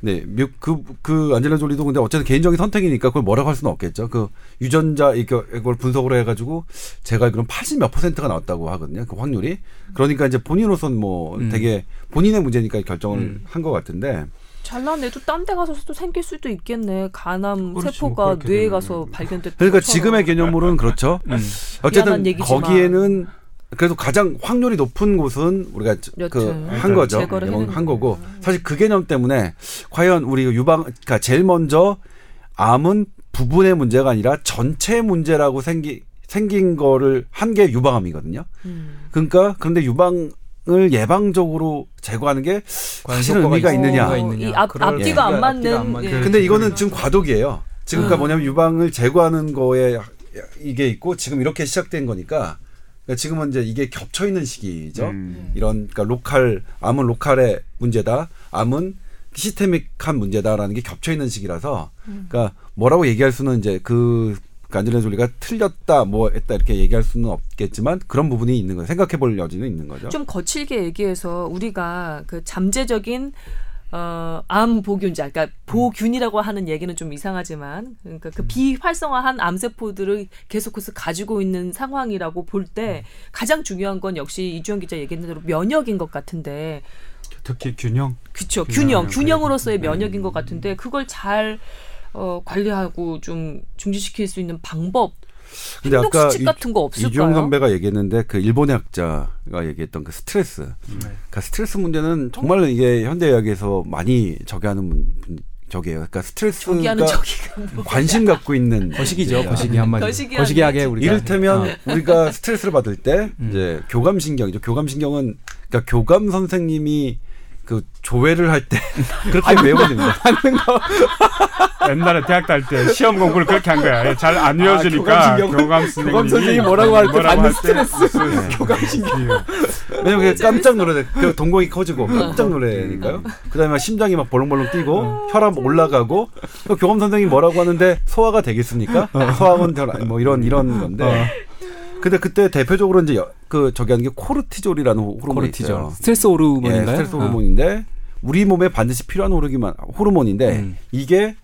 네, 미- 그, 그 안젤라 졸리도 근데 어쨌든 개인적인 선택이니까 그걸 뭐라고 할 수는 없겠죠. 그 유전자 이거- 이걸 분석을 해가지고 제가 그럼 80 몇 퍼센트가 나왔다고 하거든요. 그 확률이. 그러니까 이제 본인으로서는 뭐 음. 되게 본인의 문제니까 결정을 음. 한것 같은데 잘라내도 딴 데 가서도 생길 수도 있겠네. 간암 그렇지, 세포가 뭐 뇌에 되면. 가서 발견됐다. 그러니까 지금의 개념으로는 그렇죠. 음. 어쨌든. 거기에는 그래도 가장 확률이 높은 곳은 우리가 그 여튼 한 거죠. 해내는 한 거고. 사실 그 개념 때문에 과연 우리 유방 그러니까 제일 먼저 암은 부분의 문제가 아니라 전체 문제라고 생기 생긴 거를 한 게 유방암이거든요. 음. 그러니까 그런데 유방 을 예방적으로 제거하는 게 효과가 의미가 있- 있느냐. 있느냐. 이 앞, 앞뒤가 안 맞는. 앞뒤가 안 맞는. 예. 근데 이거는 지금 과도기예요. 지금 그러니까 음. 뭐냐면 유방을 제거하는 거에 이게 있고 지금 이렇게 시작된 거니까 그러니까 지금은 이제 이게 겹쳐 있는 시기죠. 음. 이런 그러니까 local 암은 local의 문제다. 암은 systemic한 문제다라는 게 겹쳐 있는 시기라서 그러니까 뭐라고 얘기할 수는 이제 그 안젤리나 졸리가 틀렸다 뭐 했다 이렇게 얘기할 수는 없겠지만 그런 부분이 있는 거예요. 생각해 볼 여지는 있는 거죠. 좀 거칠게 얘기해서 우리가 그 잠재적인 어, 암 보균자, 그러니까 보균이라고 하는 얘기는 좀 이상하지만, 그러니까 그 비활성화한 암세포들을 계속해서 가지고 있는 상황이라고 볼 때 가장 중요한 건 역시 이주영 기자 얘기했던 대로 면역인 것 같은데, 특히 균형. 그쵸 균형, 균형, 균형 으로서의 네. 면역인 것 같은데 그걸 잘 어, 관리하고 좀 중지시킬 수 있는 방법, 근데 아까 수칙 같은 거 없을까요? 이주영 선배가 얘기했는데 그 일본의 학자가 얘기했던 그 스트레스. 네. 그러니까 스트레스 문제는 정말 이게 현대 의학에서 많이 저기하는 문, 문- 저기예요. 그러니까 스트레스가 뭐 관심 갖고 있는 거시기죠. 거시기 한마디. 거시기 거시기하게 하는 우리가 이를테면 어. 우리가 스트레스를 받을 때 음. 이제 교감 신경이죠. 교감 신경은 그러니까 교감 선생님이 그 조회를 할 때 그렇게 외우면 됩니다. 옛날에 대학 다닐 때 시험 공부를 그렇게 한 거야. 예, 잘안 외워지니까 교감 신경- 교감 선생님이 교감 선생님이 뭐라고 할때 받는 할때 스트레스. 무슨 교감 신경. 왜냐면 그게 깜짝 놀래. 그 동공이 커지고 깜짝 놀래니까요. 그다음에 심장이 막 벌렁벌렁 뛰고 혈압 올라가고 그 교감 선생님이 뭐라고 하는데 소화가 되겠습니까? 소화는 잘- 뭐 이런 이런 건데. 근데 그때 대표적으로 이제 여- 그 저기 하는 게 코르티졸이라는 호르몬이 코르티졸. 있어요. 스트레스 호르몬인가요? 예, 스트레스 어. 호르몬인데 우리 몸에 반드시 필요한 호르기만 호르몬인데 음. 이게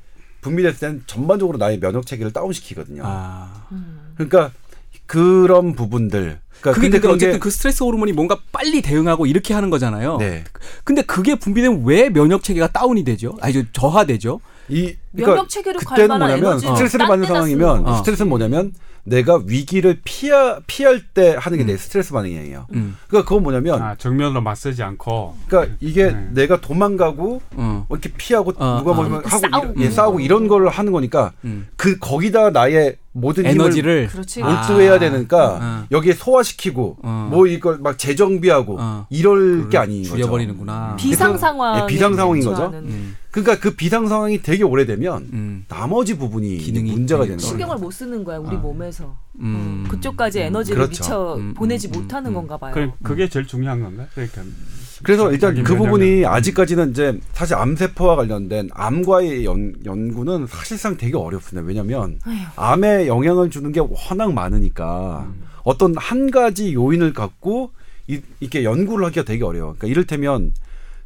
분비됐을 땐 전반적으로 나의 면역 체계를 다운시키거든요. 아. 그러니까 그런 부분들. 그러니까 그게 근데 어쨌든 게- 그 스트레스 호르몬이 뭔가 빨리 대응하고 이렇게 하는 거잖아요. 네. 근데 그게 분비되면 왜 면역 체계가 다운이 되죠? 아니 저 저하되죠? 이 면역 체계를 갈 그때는 만한 뭐냐면 에너지를 스트레스를 딴 받는 상황이면 거. 스트레스는 뭐냐면 내가 위기를 피하 피할 때 하는 게내 스트레스 반응이에요. 음. 그러니까 그건 뭐냐면 아, 정면으로 맞서지 않고 그러니까 이게 네. 내가 도망가고 어. 뭐 이렇게 피하고 어, 누가 어. 뭐 하고 싸우고. 이런, 예, 싸우고 이런 걸 하는 거니까 음. 그 거기다 나의 모든 힘을 에너지를 그렇지. 아. 몰두해야 되니까 어. 여기에 소화시키고 어. 뭐 이걸 막 재정비하고 어. 이럴 게 아닌 거죠. 줄여버리는구나. 비상 상황 예, 비상 상황인 거죠. 음. 그러니까 그 비상 상황이 되게 오래되면 음. 나머지 부분이 기능이 문제가 되는 거예요. 신경을 못 쓰는 거야 우리 아. 몸에서. 음. 그쪽까지 에너지를 그렇죠. 미처 음, 보내지 음, 못하는 음. 건가 봐요. 그, 그게 제일 중요한 건가? 그러니까 그래서 일단 그. 부분이 아직까지는 이제 사실 암세포와 관련된 암과의 연, 연구는 사실상 되게 어렵습니다. 왜냐하면 암에 영향을 주는 게 워낙 많으니까 어떤 한 가지 요인을 갖고 이, 이렇게 연구를 하기가 되게 어려워. 그러니까 이를테면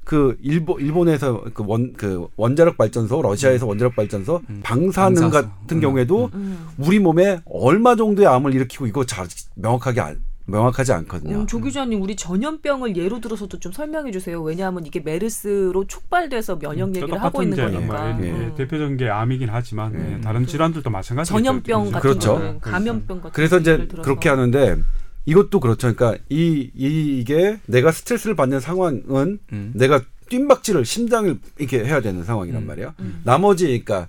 그 일본 일본에서 그 원 그 원자력 발전소, 러시아에서 원자력 발전소 방사능 방사수. 같은 음, 경우에도 음. 우리 몸에 얼마 정도의 암을 일으키고 이거 잘 명확하게 안, 명확하지 않거든요. 음, 조 기자님 우리 전염병을 예로 들어서도 좀 설명해 주세요. 왜냐하면 이게 메르스로 촉발돼서 면역 얘기를 똑같은 하고 있는 거니까. 뭐, 예, 예. 예, 대표적인 게 암이긴 하지만 예. 예, 다른 질환들도 마찬가지. 전염병 같은 그렇죠. 거는 감염병 같은 그래서 이제 들어서. 그렇게 하는데 이것도 그렇죠. 그러니까 이, 이 이게 내가 스트레스를 받는 상황은 음. 내가 뜀박질을 심장을 이렇게 해야 되는 상황이란 음. 말이야. 음. 나머지 그러니까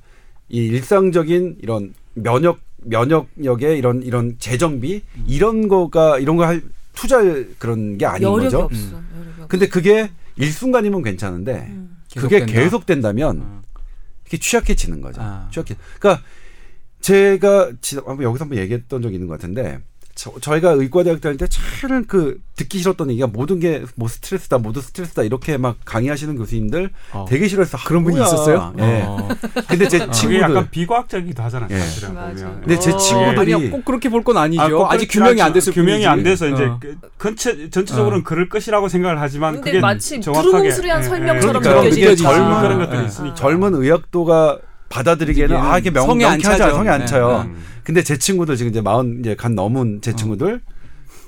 이 일상적인 이런 면역 면역력의 이런 이런 재정비 음. 이런 거가 이런 거 할 투자할 그런 게 아닌 여력이 거죠. 없어. 음. 여력이 근데 그게 일순간이면 괜찮은데 음. 그게 계속된다. 계속된다면 어. 이게 취약해지는 거죠. 아. 취약해. 그러니까 제가 지난 한번 여기서 한번 얘기했던 적이 있는 것 같은데 저, 저희가 의과대학 다닐 때 참 그 듣기 싫었던 얘기가 모든 게 뭐 스트레스다, 모두 스트레스다 이렇게 막 강의하시는 교수님들 어. 되게 싫어했어. 그런 분이. 있었어요? 예. 어. 근데 제 그게 친구들 약간 비과학적이기도 하잖아요. 예. 사실은 맞아. 보면. 근데 제 어. 친구들이 아니야 꼭 그렇게 볼 건 아니죠. 아, 꼭 아, 직 규명이 안. 됐을 규명이 뿐이지. 안 돼서 이제 어. 그 전체 전체적으로는 그럴 것이라고 생각을 하지만 근데 그게 마치 정확하게 두루뭉술한 예, 예. 설명처럼 그러니까 느껴지는 그게 젊은. 그런 것들이 예. 있으니까. 젊은 의학도가 받아들이기에는 아 이게 명, 성에 안 명쾌하지. 성에 안 네. 차요. 음. 근데 제 친구들 지금 이제 마흔 이제 간 넘은 제 친구들,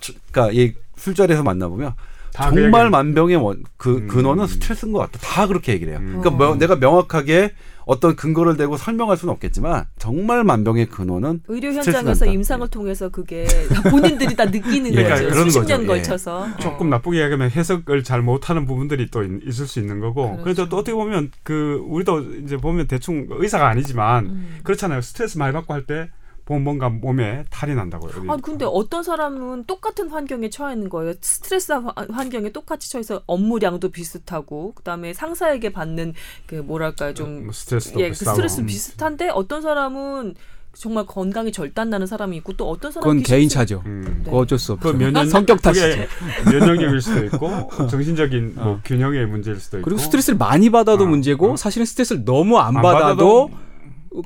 저- 그러니까 이 술자리에서 만나 보면 다그 정말 만병의 원, 그 음. 근원은 스트레스인 것 같다. 다 그렇게 얘기를 해요. 음. 그러니까 뭐 어. 내가 명확하게 어떤 근거를 대고 설명할 수는 없겠지만 정말 만병의 근원은 의료 현장에서. 임상을 통해서 그게 본인들이 다 느끼는 예, 거죠. 그런 수십 거죠. 년 예. 걸쳐서. 조금 나쁘게 얘기하면 해석을 잘 못하는 부분들이 또 있- 있을 수 있는 거고 그렇죠. 그래서 또 어떻게 보면 그 우리도 이제 보면 대충 의사가 아니지만 음. 그렇잖아요 스트레스 많이 받고 할 때 보면 뭔가 몸에 탈이 난다고요. 아 근데 어떤 사람은 똑같은 환경에 처해 있는 거예요. 스트레스 화- 환경에 똑같이 처해서 업무량도 비슷하고 그다음에 상사에게 받는 그 뭐랄까 좀뭐 스트레스도 예, 그. 스트레스 비슷한데 어떤 사람은 정말 건강이 절단 나는 사람이 있고 또 어떤 사람은 그건 개인 차죠. 음. 네. 어쩔 수 없죠. 그 면역 성격 탓이죠. 면역력일 수도 있고 정신적인 뭐 어. 균형의 문제일 수도 있고 그리고 스트레스를 많이 받아도 어, 문제고 어. 사실은 스트레스를 너무 안, 안 받아도, 받아도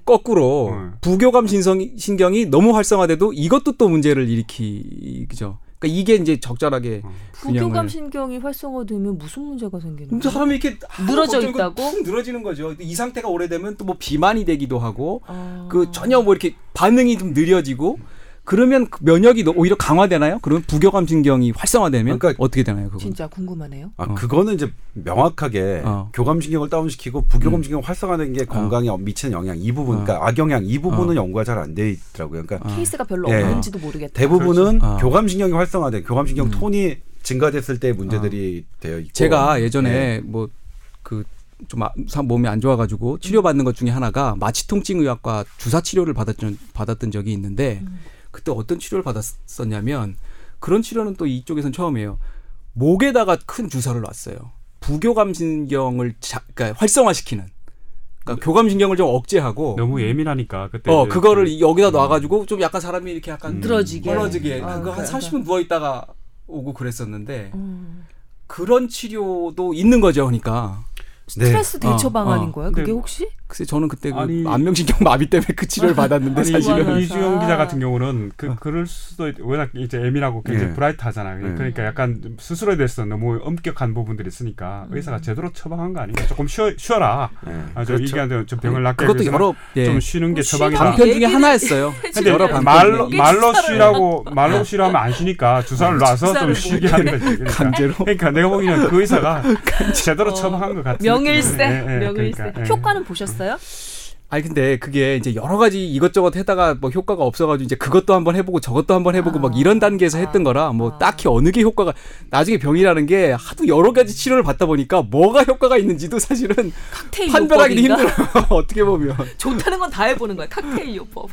거꾸로 어. 부교감 신성, 신경이 너무 활성화돼도 이것도 또 문제를 일으키죠. 그러니까 이게 이제 적절하게 어. 부교감 균형을 신경이 활성화되면 무슨 문제가 생기는 거예요? 사람이 이렇게 늘어져 있다고? 푹 늘어지는 거죠. 이 상태가 오래되면 또 뭐 비만이 되기도 하고 아. 그 전혀 뭐 이렇게 반응이 좀 느려지고 그러면 그 면역이 너- 오히려 강화되나요? 그러면 부교감 신경이 활성화되면 그러니까 어떻게 되나요? 그건? 진짜 궁금하네요. 아 어. 그거는 이제 명확하게 어. 교감 신경을 다운시키고 부교감신경 활성화되는 게 건강에 미치는 영향 이 부분, 어. 그러니까 악영향 이 부분은 어. 연구가 잘 안 돼 있더라고요. 그러니까 어. 케이스가 별로 예. 없는지도 모르겠다. 대부분은 그렇죠. 어. 교감 신경이 활성화돼 교감 신경 음. 톤이 증가됐을 때 문제들이 되어 있고 제가 예전에 예. 뭐그 좀 몸이 안 좋아가지고 치료받는 것 중에 하나가 마취통증 의학과 주사 치료를 받았던 받았던 적이 있는데 그때 어떤 치료를 받았었냐면 그런 치료는 또 이쪽에선 처음이에요. 목에다가 큰 주사를 놨어요. 부교감신경을 자, 그러니까 활성화시키는. 그러니까 교감신경을 좀 억제하고 너무 예민하니까 그때 어 그거를 그- 여기다 놔가지고 좀 약간 사람이 이렇게 약간 음. 늘어지게. 벌어지게 아, 그거 한 그러니까. 30분 누워 있다가 오고 그랬었는데 음. 그런 치료도 있는 거죠. 그러니까 스트레스 대처 어, 방안인 어. 거예요? 그게 혹시? 글쎄 저는 그때 그 아니- 안면신경 마비 때문에 그 치료를 받았는데 아니 사실은 이주영- 이주영 기자 같은 경우는 어. 그 그럴 수도 있, 워낙 이제 예민하고 굉장히 예. 브라이트하잖아요. 예. 그러니까 약간 좀 스스로에 대해서 너무 엄격한 부분들이 있으니까 음. 의사가 제대로 처방한 거 아닌가? 조금 쉬어, 쉬어라. 예. 아, 저 그렇죠. 이게 좀 병을 낫게 그것도 여러 예. 좀 쉬는 게뭐 처방이다. 쉬라. 방편 중에 하나였어요. 근데 여러 방편 말로. 말로 쉬라고 말로 쉬라고 하면 안 쉬니까 주사를 놔서 좀 쉬게 뭐. 하는 거지. 그러니까, 강제로? 그러니까 내가 보기에는 그 의사가 제대로 어, 처방한 것 같은 명일세, 느낌이네. 예, 예, 명일세. 그러니까, 예. 효과는 보셨어요? 아니 근데 그게 이제 여러 가지 이것저것 해다가 뭐 효과가 없어가지고 이제 그것도 한번 해보고 저것도 한번 해보고 막 이런 단계에서 했던 거라 뭐 아. 딱히 어느 게 효과가 나중에 병이라는 게 하도 여러 가지 치료를 받다 보니까 뭐가 효과가 있는지도 사실은 칵테일 판별하기도 요법인가? 힘들어요. 어떻게 보면 좋다는 건 다 해보는 거야. 칵테일 요법.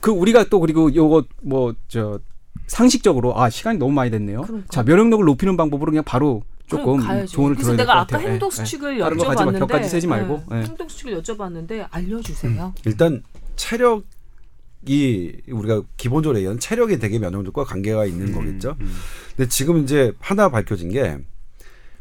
그 우리가 또 그리고 요거 뭐 저 상식적으로 아 시간이 너무 많이 됐네요. 그러니까. 자 면역력을 높이는 방법으로 그냥 바로 조금. 조언을 그래서 내가 것 아까 같아요. 행동. 수칙을 다른 거 가지 마, 여쭤봤는데 격까지 세지 말고. 예, 예. 행동 수칙을 여쭤봤는데 알려주세요. 일단 체력 이 우리가 기본적으로 얘기하는 체력이 되게 면역력과 관계가 있는 거겠죠. 음, 근데 지금 이제 하나 밝혀진 게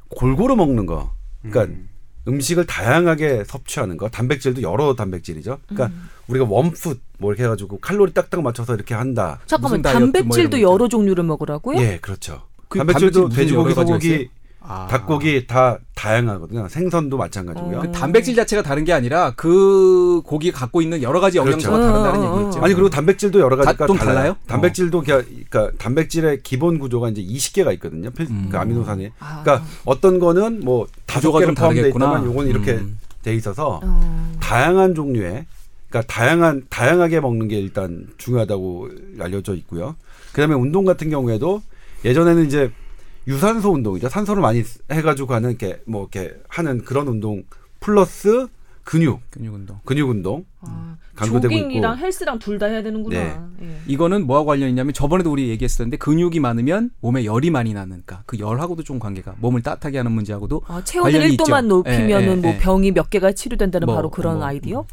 골고루 먹는 거. 그러니까 음. 음식을 다양하게 섭취하는 거. 단백질도 여러 단백질이죠. 그러니까 음. 우리가 원푸드 뭐 이렇게 해가지고 칼로리 딱딱 맞춰서 이렇게 한다. 잠깐만 뭐 단백질도 거 여러 종류를 먹으라고요? 예, 그렇죠. 그 단백질도 단백질 돼지고기, 소고기, 있어요? 아. 닭고기 다 다양하거든요. 생선도 마찬가지고요. 어. 그 단백질 자체가 다른 게 아니라 그 고기가 갖고 있는 여러 가지 영양소가 그렇죠. 다르다는 어, 어, 얘기겠죠. 아니 그리고 단백질도 여러 가지가 다- 좀 달라요. 달라요? 단백질도 그냥 그러니까 단백질의 기본 구조가 이제 20개가 있거든요. 필- 음. 그 아미노산이. 아. 그러니까 어떤 거는 뭐 다섯 포함되어 다르겠구나. 있다면 요건 이렇게 음. 돼 있어서 어. 다양한 종류의 그러니까 다양한 다양하게 먹는 게 일단 중요하다고 알려져 있고요. 그다음에 운동 같은 경우에도 예전에는 이제 유산소 운동이죠. 산소를 많이 해가지고 하는 이렇게 뭐 이렇게 하는 그런 운동 플러스 근육, 근육 운동. 근육 운동 아, 강조되고 조깅이랑 있고. 헬스랑 둘 다 해야 되는구나. 네. 예. 이거는 뭐하고 관련이 있냐면 저번에도 우리 얘기했었는데 근육이 많으면 몸에 열이 많이 나니까 그 열하고도 좀 관계가 몸을 따뜻하게 하는 문제하고도 아, 체온을 관련이 1도만 있죠. 높이면은 예, 예, 뭐 예. 병이 몇 개가 치료된다는 뭐, 바로 그런 뭐, 아이디어?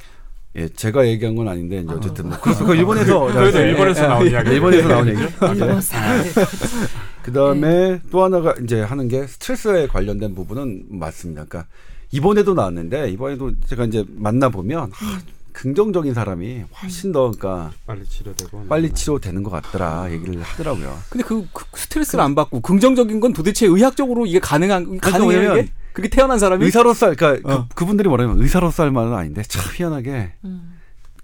예, 제가 얘기한 건 아닌데 이제 어쨌든 뭐 그래서 그 일본에서 그래도 예, 일본에서 예, 나온 예, 이야기. 일본에서 나온 얘기. 일본 사람들. 그 다음에 또 하나가 이제 하는 게 스트레스에 관련된 부분은 맞습니다. 그러니까 이번에도 나왔는데 이번에도 제가 이제 만나 보면 하, 긍정적인 사람이 훨씬 더 그러니까 빨리 치료되고 빨리 치료되는 것 같더라 얘기를 하더라고요. 근데 그, 그 스트레스를 안 받고 긍정적인 건 도대체 의학적으로 이게 가능한 가능해요 왜냐면 이게? 그게 태어난 사람이 의사로서 할- 그러니까 어. 그, 분들이 뭐라면 의사로서 할 말은 아닌데 참 희한하게 음.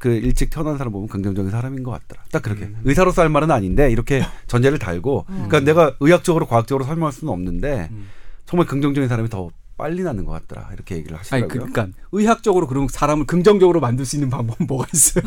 그 일찍 태어난 사람 보면 긍정적인 사람인 것 같더라. 딱 그렇게 음. 의사로서 할 말은 아닌데 이렇게 전제를 달고 그러니까 내가 의학적으로 과학적으로 설명할 수는 없는데 음. 정말 긍정적인 사람이 더 빨리 나는 것 같더라 이렇게 얘기를 아니 하시더라고요. 그러니까 의학적으로 그럼 사람을 긍정적으로 만들 수 있는 방법은 뭐가 있어요?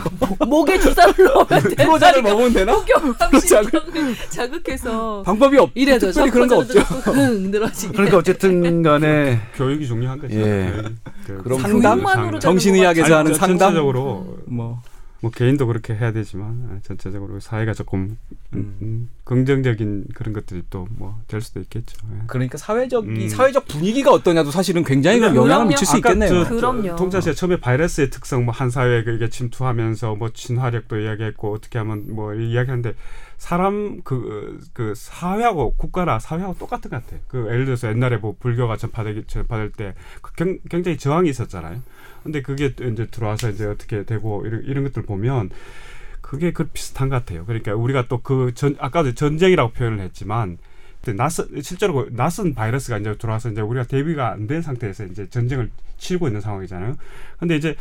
목에 주사를 넣으면. 프로자를 먹으면 되나? 경감신경을 자극해서 방법이 없. 이래도 특별히 그런 거 없죠. 흥 늘어지게. 그러니까 어쨌든 간에 교육이 중요한 거죠. 예. 그 그럼 상담? 교육만으로 정신의학에서 하는 저- 상담 전체적으로 뭐 뭐 개인도 그렇게 해야 되지만 전체적으로 사회가 조금 음, 음, 긍정적인 그런 것들이 또 뭐 될 수도 있겠죠. 예. 그러니까 사회적 이 음. 사회적 분위기가 어떠냐도 사실은 굉장히 근데 영향을. 미칠 수 있겠네요. 저- 그럼요. 동자 씨가 처음에 바이러스의 특성, 뭐 한 사회에 이게 침투하면서 뭐 친화력도 이야기했고 어떻게 하면 뭐 이야기하는데 사람 그, 그 사회하고 국가나 사회하고 똑같은 것 같아. 그 예를 들어서 옛날에 뭐 불교가 전파되기 전파될 때그 굉- 굉장히 저항이 있었잖아요. 근데 그게 또 이제 들어와서 이제 어떻게 되고 이런, 이런 것들 보면 그게 그 비슷한 것 같아요. 그러니까 우리가 또 그 전 아까도 전쟁이라고 표현을 했지만 낯선 실제로 그 낯선 바이러스가 이제 들어와서 이제 우리가 대비가 안 된 상태에서 이제 전쟁을 치르고 있는 상황이잖아요. 근데 이제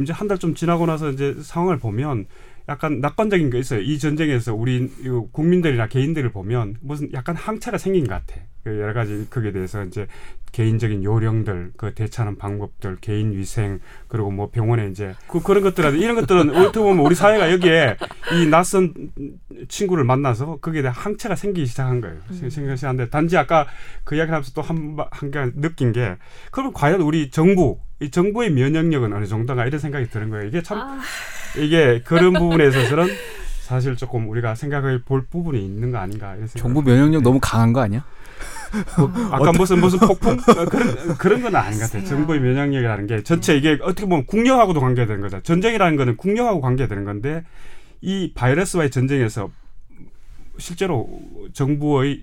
이제 한 달 좀 지나고 나서 이제 상황을 보면 약간 낙관적인 게 있어요. 이 전쟁에서 우리 이 국민들이나 개인들을 보면 무슨 약간 항체가 생긴 것 같아. 그 여러 가지 거기에 대해서 이제 개인적인 요령들, 그 대처하는 방법들, 개인 위생, 그리고 뭐 병원에 이제 그 그런 것들 이런 것들은 어떻게 보면 우리 사회가 여기에 이 낯선 친구를 만나서 거기에 대한 항체가 생기기 시작한 거예요. 생기기 시작한데 단지 아까 그 이야기를 하면서 또 한 한게 느낀 게 그러면 과연 우리 정부 이 정부의 면역력은 어느 정도가 이런 생각이 드는 거예요. 이게 참 아, 이게 그런 부분에 있어서는 사실 조금 우리가 생각해 볼 부분이 있는 거 아닌가. 정부 면역력 너무 강한 거 아니야? 아까 무슨 무슨 폭풍 어, 그런 그런 건 아닌 것 같아요. 정부의 면역력이라는 게 전체 이게 어떻게 보면 국력하고도 관계되는 거죠. 전쟁이라는 거는 국력하고 관계되는 건데 이 바이러스와의 전쟁에서 실제로 정부의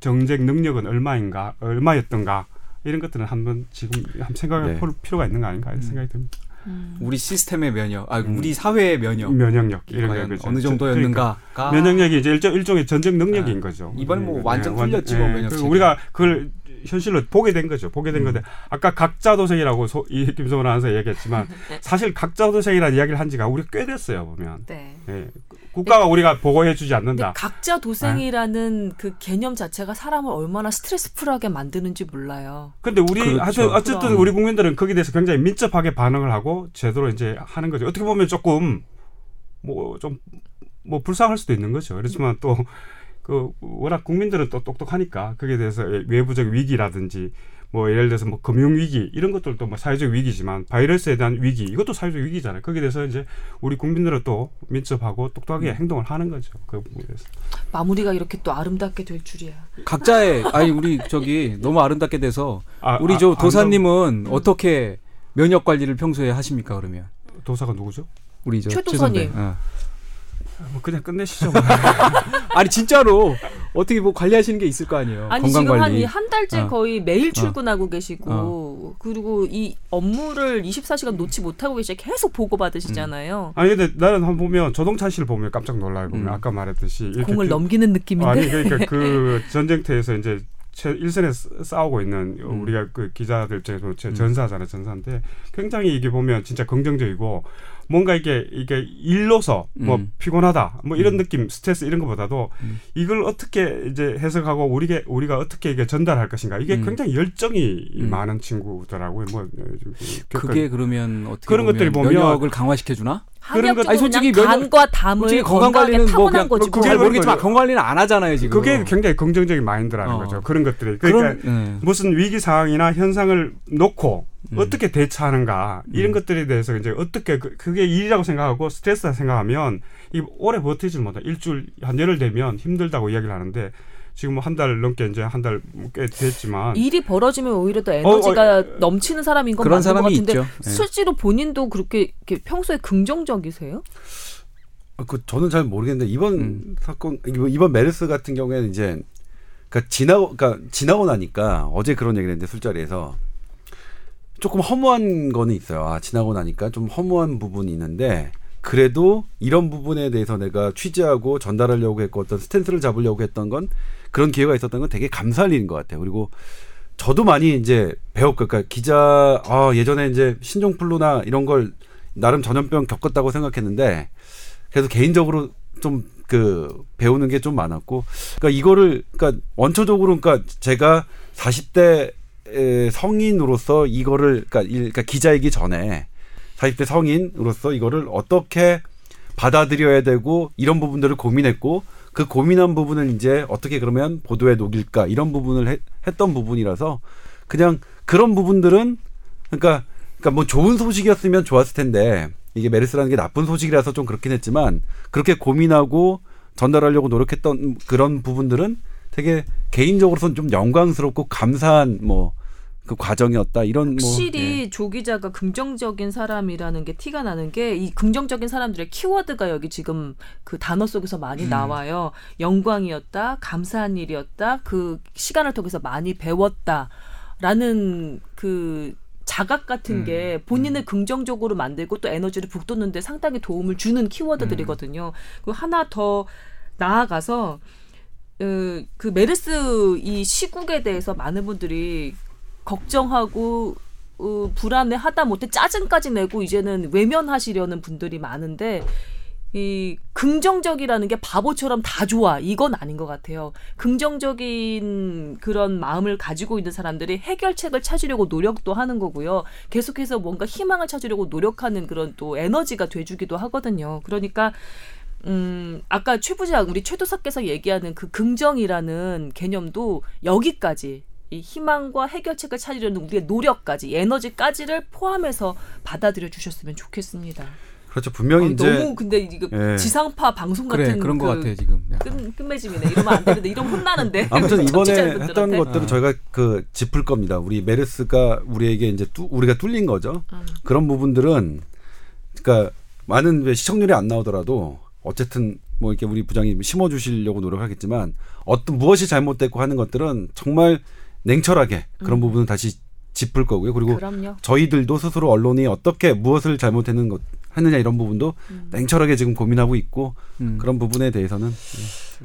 정책 능력은 얼마인가 얼마였던가 이런 것들은 한번 지금 한번 생각해 네. 볼 필요가 있는 거 아닌가 이런 생각이 듭니다. 음. 우리 시스템의 면역, 아 음. 우리 사회의 면역 면역력 이런 과연 거 그죠. 어느 그러니까 정도였는가가 면역력이 이제 일종, 일종의 전쟁 능력인 아, 거죠. 이번엔 뭐 네, 완전 네, 완- 풀렸지 뭐 네. 면역 그리고 체계. 우리가 그걸 현실로 보게 된 거죠. 보게 된 음. 건데 아까 각자 도생이라고 소, 이 김성원 아나운서 얘기했지만 사실 각자 도생이라는 이야기를 한 지가 우리 꽤 됐어요 보면. 네. 예. 국가가 우리가 보호해주지 근데 않는다. 각자 도생이라는 그 개념 자체가 사람을 얼마나 스트레스풀하게 만드는지 몰라요. 근데 우리 그렇죠. 하여튼 어쨌든 그럼. 우리 국민들은 거기에 대해서 굉장히 민첩하게 반응을 하고 제대로 이제 하는 거죠. 어떻게 보면 조금 뭐 좀뭐 불쌍할 수도 있는 거죠. 그렇지만 또 그 워낙 국민들은 또 똑똑하니까 거기에 대해서 외부적 위기라든지 뭐 예를 들어서 뭐 금융 위기 이런 것들도 뭐 사회적 위기지만 바이러스에 대한 위기 이것도 사회적 위기잖아요. 거기에 대해서 이제 우리 국민들은 또 민첩하고 똑똑하게 행동을 하는 거죠. 그 부분에서. 마무리가 이렇게 또 아름답게 될 줄이야. 각자의 아니 우리 저기 너무 아름답게 돼서 아, 우리 아, 저 아, 도사님은 어떻게 면역 관리를 평소에 하십니까 그러면 도사가 누구죠? 우리 저최최 도사님. 어. 뭐 그냥 끝내시죠. 뭐. 아니 진짜로 어떻게 뭐 관리하시는 게 있을 거 아니에요 아니 건강 지금 관리. 한 한 달째 어. 거의 매일 출근하고 계시고 그리고 이 업무를 24시간 놓지 못하고 계시 계속 보고 받으시잖아요. 아니 근데 나는 한번 보면 조동찬 씨를 보면 깜짝 놀라요. 보면 음. 아까 말했듯이 이렇게 공을 그- 넘기는 느낌인데. 아니 그러니까 그 전쟁터에서 이제 최 일선에 싸- 싸우고 있는 음. 우리가 그 기자들 중에서 제 전사잖아요 전사인데 굉장히 이게 보면 진짜 긍정적이고 뭔가 이게 이게 일로서 뭐 음. 피곤하다 뭐 이런 음. 느낌 스트레스 이런 것보다도 음. 이걸 어떻게 이제 해석하고 우리가 우리가 어떻게 이게 전달할 것인가 이게 음. 굉장히 열정이 음. 많은 친구더라고요 뭐 어, 좀 그게 그러면 어떻게 그런 것들이 보면- 면역을 강화시켜 주나? 그런 것- 아니, 솔직히 간과 담을 솔직히 건강 관리는 뭐 그냥 거지. 그게 뭐. 잘 모르겠지만. 건강 관리는 안 하잖아요 지금. 그게 굉장히 긍정적인 마인드라는 어. 거죠 그런 것들이 그러니까 그럼 네. 무슨 위기 상황이나 현상을 놓고 음. 어떻게 대처하는가 이런 것들에 대해서 이제 어떻게 그, 그게 일이라고 생각하고 스트레스다 생각하면 이 오래 버티지 못해 일주일 한 열흘 되면 힘들다고 이야기를 하는데 지금 뭐 한 달 넘게 이제 한 달 꽤 됐지만 일이 벌어지면 오히려 더 에너지가 어, 넘치는 사람인 건 그런 사람이 같은데 있죠. 예. 실제로 본인도 그렇게 이렇게 평소에 긍정적이세요? 아, 그 저는 잘 모르겠는데 이번 음. 사건 이번- 메르스 같은 경우에는 이제 그러니까 지나고 그러니까 지나고 나니까 어제 그런 얘기를 했는데 술자리에서 조금 허무한 거는 있어요. 아, 지나고 나니까 좀 허무한 부분이 있는데 그래도 이런 부분에 대해서 내가 취재하고 전달하려고 했고 어떤 스탠스를 잡으려고 했던 건 그런 기회가 있었던 건 되게 감사할 일인 것 같아요. 그리고 저도 많이 이제 배웠고 그러니까 기자 아, 예전에 이제 신종플루나 이런 걸 나름 전염병 겪었다고 생각했는데 그래서 개인적으로 좀 그 배우는 게 좀 많았고 그러니까 이거를 그러니까 원초적으로 그러니까 제가 40대 에, 성인으로서 이거를 그러니까, 일- 그러니까 기자이기 전에 40대 성인으로서 이거를 어떻게 받아들여야 되고 이런 부분들을 고민했고 그 고민한 부분을 이제 어떻게 그러면 보도에 녹일까 이런 부분을 해- 했던 부분이라서 그냥 그런 부분들은 그러니까 그러니까 뭐 좋은 소식이었으면 좋았을 텐데 이게 메르스라는 게 나쁜 소식이라서 좀 그렇긴 했지만 그렇게 고민하고 전달하려고 노력했던 그런 부분들은 되게 개인적으로선 좀 영광스럽고 감사한 뭐 그 과정이었다 이런 뭐 확실히 예. 조 기자가 긍정적인 사람이라는 게 티가 나는 게 이 긍정적인 사람들의 키워드가 여기 지금 그 단어 속에서 많이 음. 나와요. 영광이었다, 감사한 일이었다, 그 시간을 통해서 많이 배웠다라는 그 자각 같은 음. 게 본인을 긍정적으로 만들고 또 에너지를 북돋는데 상당히 도움을 주는 키워드들이거든요. 그 하나 더 나아가서 어, 그 메르스 이 시국에 대해서 많은 분들이 걱정하고 어, 불안해 하다 못해 짜증까지 내고 이제는 외면하시려는 분들이 많은데 이 긍정적이라는 게 바보처럼 다 좋아 이건 아닌 것 같아요. 긍정적인 그런 마음을 가지고 있는 사람들이 해결책을 찾으려고 노력도 하는 거고요. 계속해서 뭔가 희망을 찾으려고 노력하는 그런 또 에너지가 돼주기도 하거든요. 그러니까 음, 아까 최 부장, 우리 최 도사께서 얘기하는 그 긍정이라는 개념도 여기까지 이 희망과 해결책을 찾으려는 우리의 노력까지, 에너지까지를 포함해서 받아들여 주셨으면 좋겠습니다. 그렇죠 분명히 아니, 이제 너무 근데 이거 예. 지상파 방송 같은 그래 그런 그 것 같아요 지금. 끝, 끝맺음이네. 이러면 안 되는데 이러면 혼나는데. 아무튼 이번에. 했던 것들은 어. 저희가 그 짚을 겁니다. 우리 메르스가 우리에게 이제 뚜, 우리가 뚫린 거죠. 음. 그런 부분들은 그러니까 많은 왜 시청률이 안 나오더라도 어쨌든 뭐 이렇게 우리 부장이 심어 주시려고 노력하겠지만 어떤 무엇이 잘못됐고 하는 것들은 정말 냉철하게 그런 음. 부분을 다시 짚을 거고요. 그리고 그럼요. 저희들도 스스로 언론이 어떻게 무엇을 잘못했는 것 했느냐 이런 부분도 음. 냉철하게 지금 고민하고 있고 음. 그런 부분에 대해서는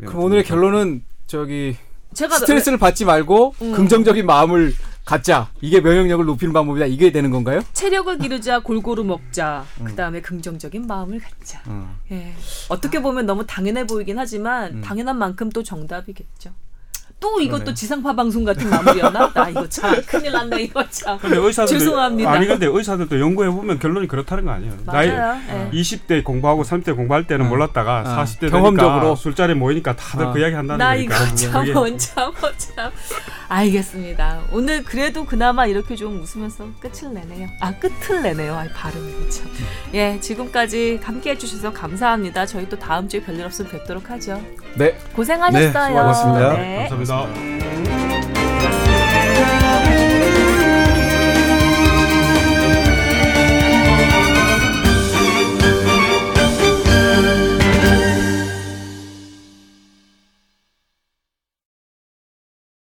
예. 그럼 오늘의 결론은 저기 제가 스트레스를 받지 말고 음. 긍정적인 마음을 갖자. 이게 면역력을 높이는 방법이다. 이게 되는 건가요? 체력을 기르자, 골고루 먹자. 음. 그다음에 긍정적인 마음을 갖자. 어. 예. 어떻게 보면 너무 당연해 보이긴 하지만 음. 당연한 만큼 또 정답이겠죠. 또 이것도 그러네요. 지상파 방송 같은 마무리였나? 나 이거 참 큰일 났네 이거 참. 근데 의사들도 죄송합니다. 아니 근데 의사들도 연구해 보면 결론이 그렇다는 거 아니에요. 맞아요. 예. 20대 공부하고 30대 공부할 때는 어. 몰랐다가 어. 40대 경험적으로. 술자리 모이니까 다들 어. 그 이야기 한다는 나 거니까. 이거 참 그게 원참 원참 알겠습니다. 오늘 그래도 그나마 이렇게 좀 웃으면서 끝을 내네요. 아 끝을 내네요. 아 발음이 참. 예 지금까지 함께해 주셔서 감사합니다. 저희 또 다음 주에 별일 없으면 뵙도록 하죠. 네. 고생하셨어요. 네, 수고하셨습니다. 네. 감사합니다.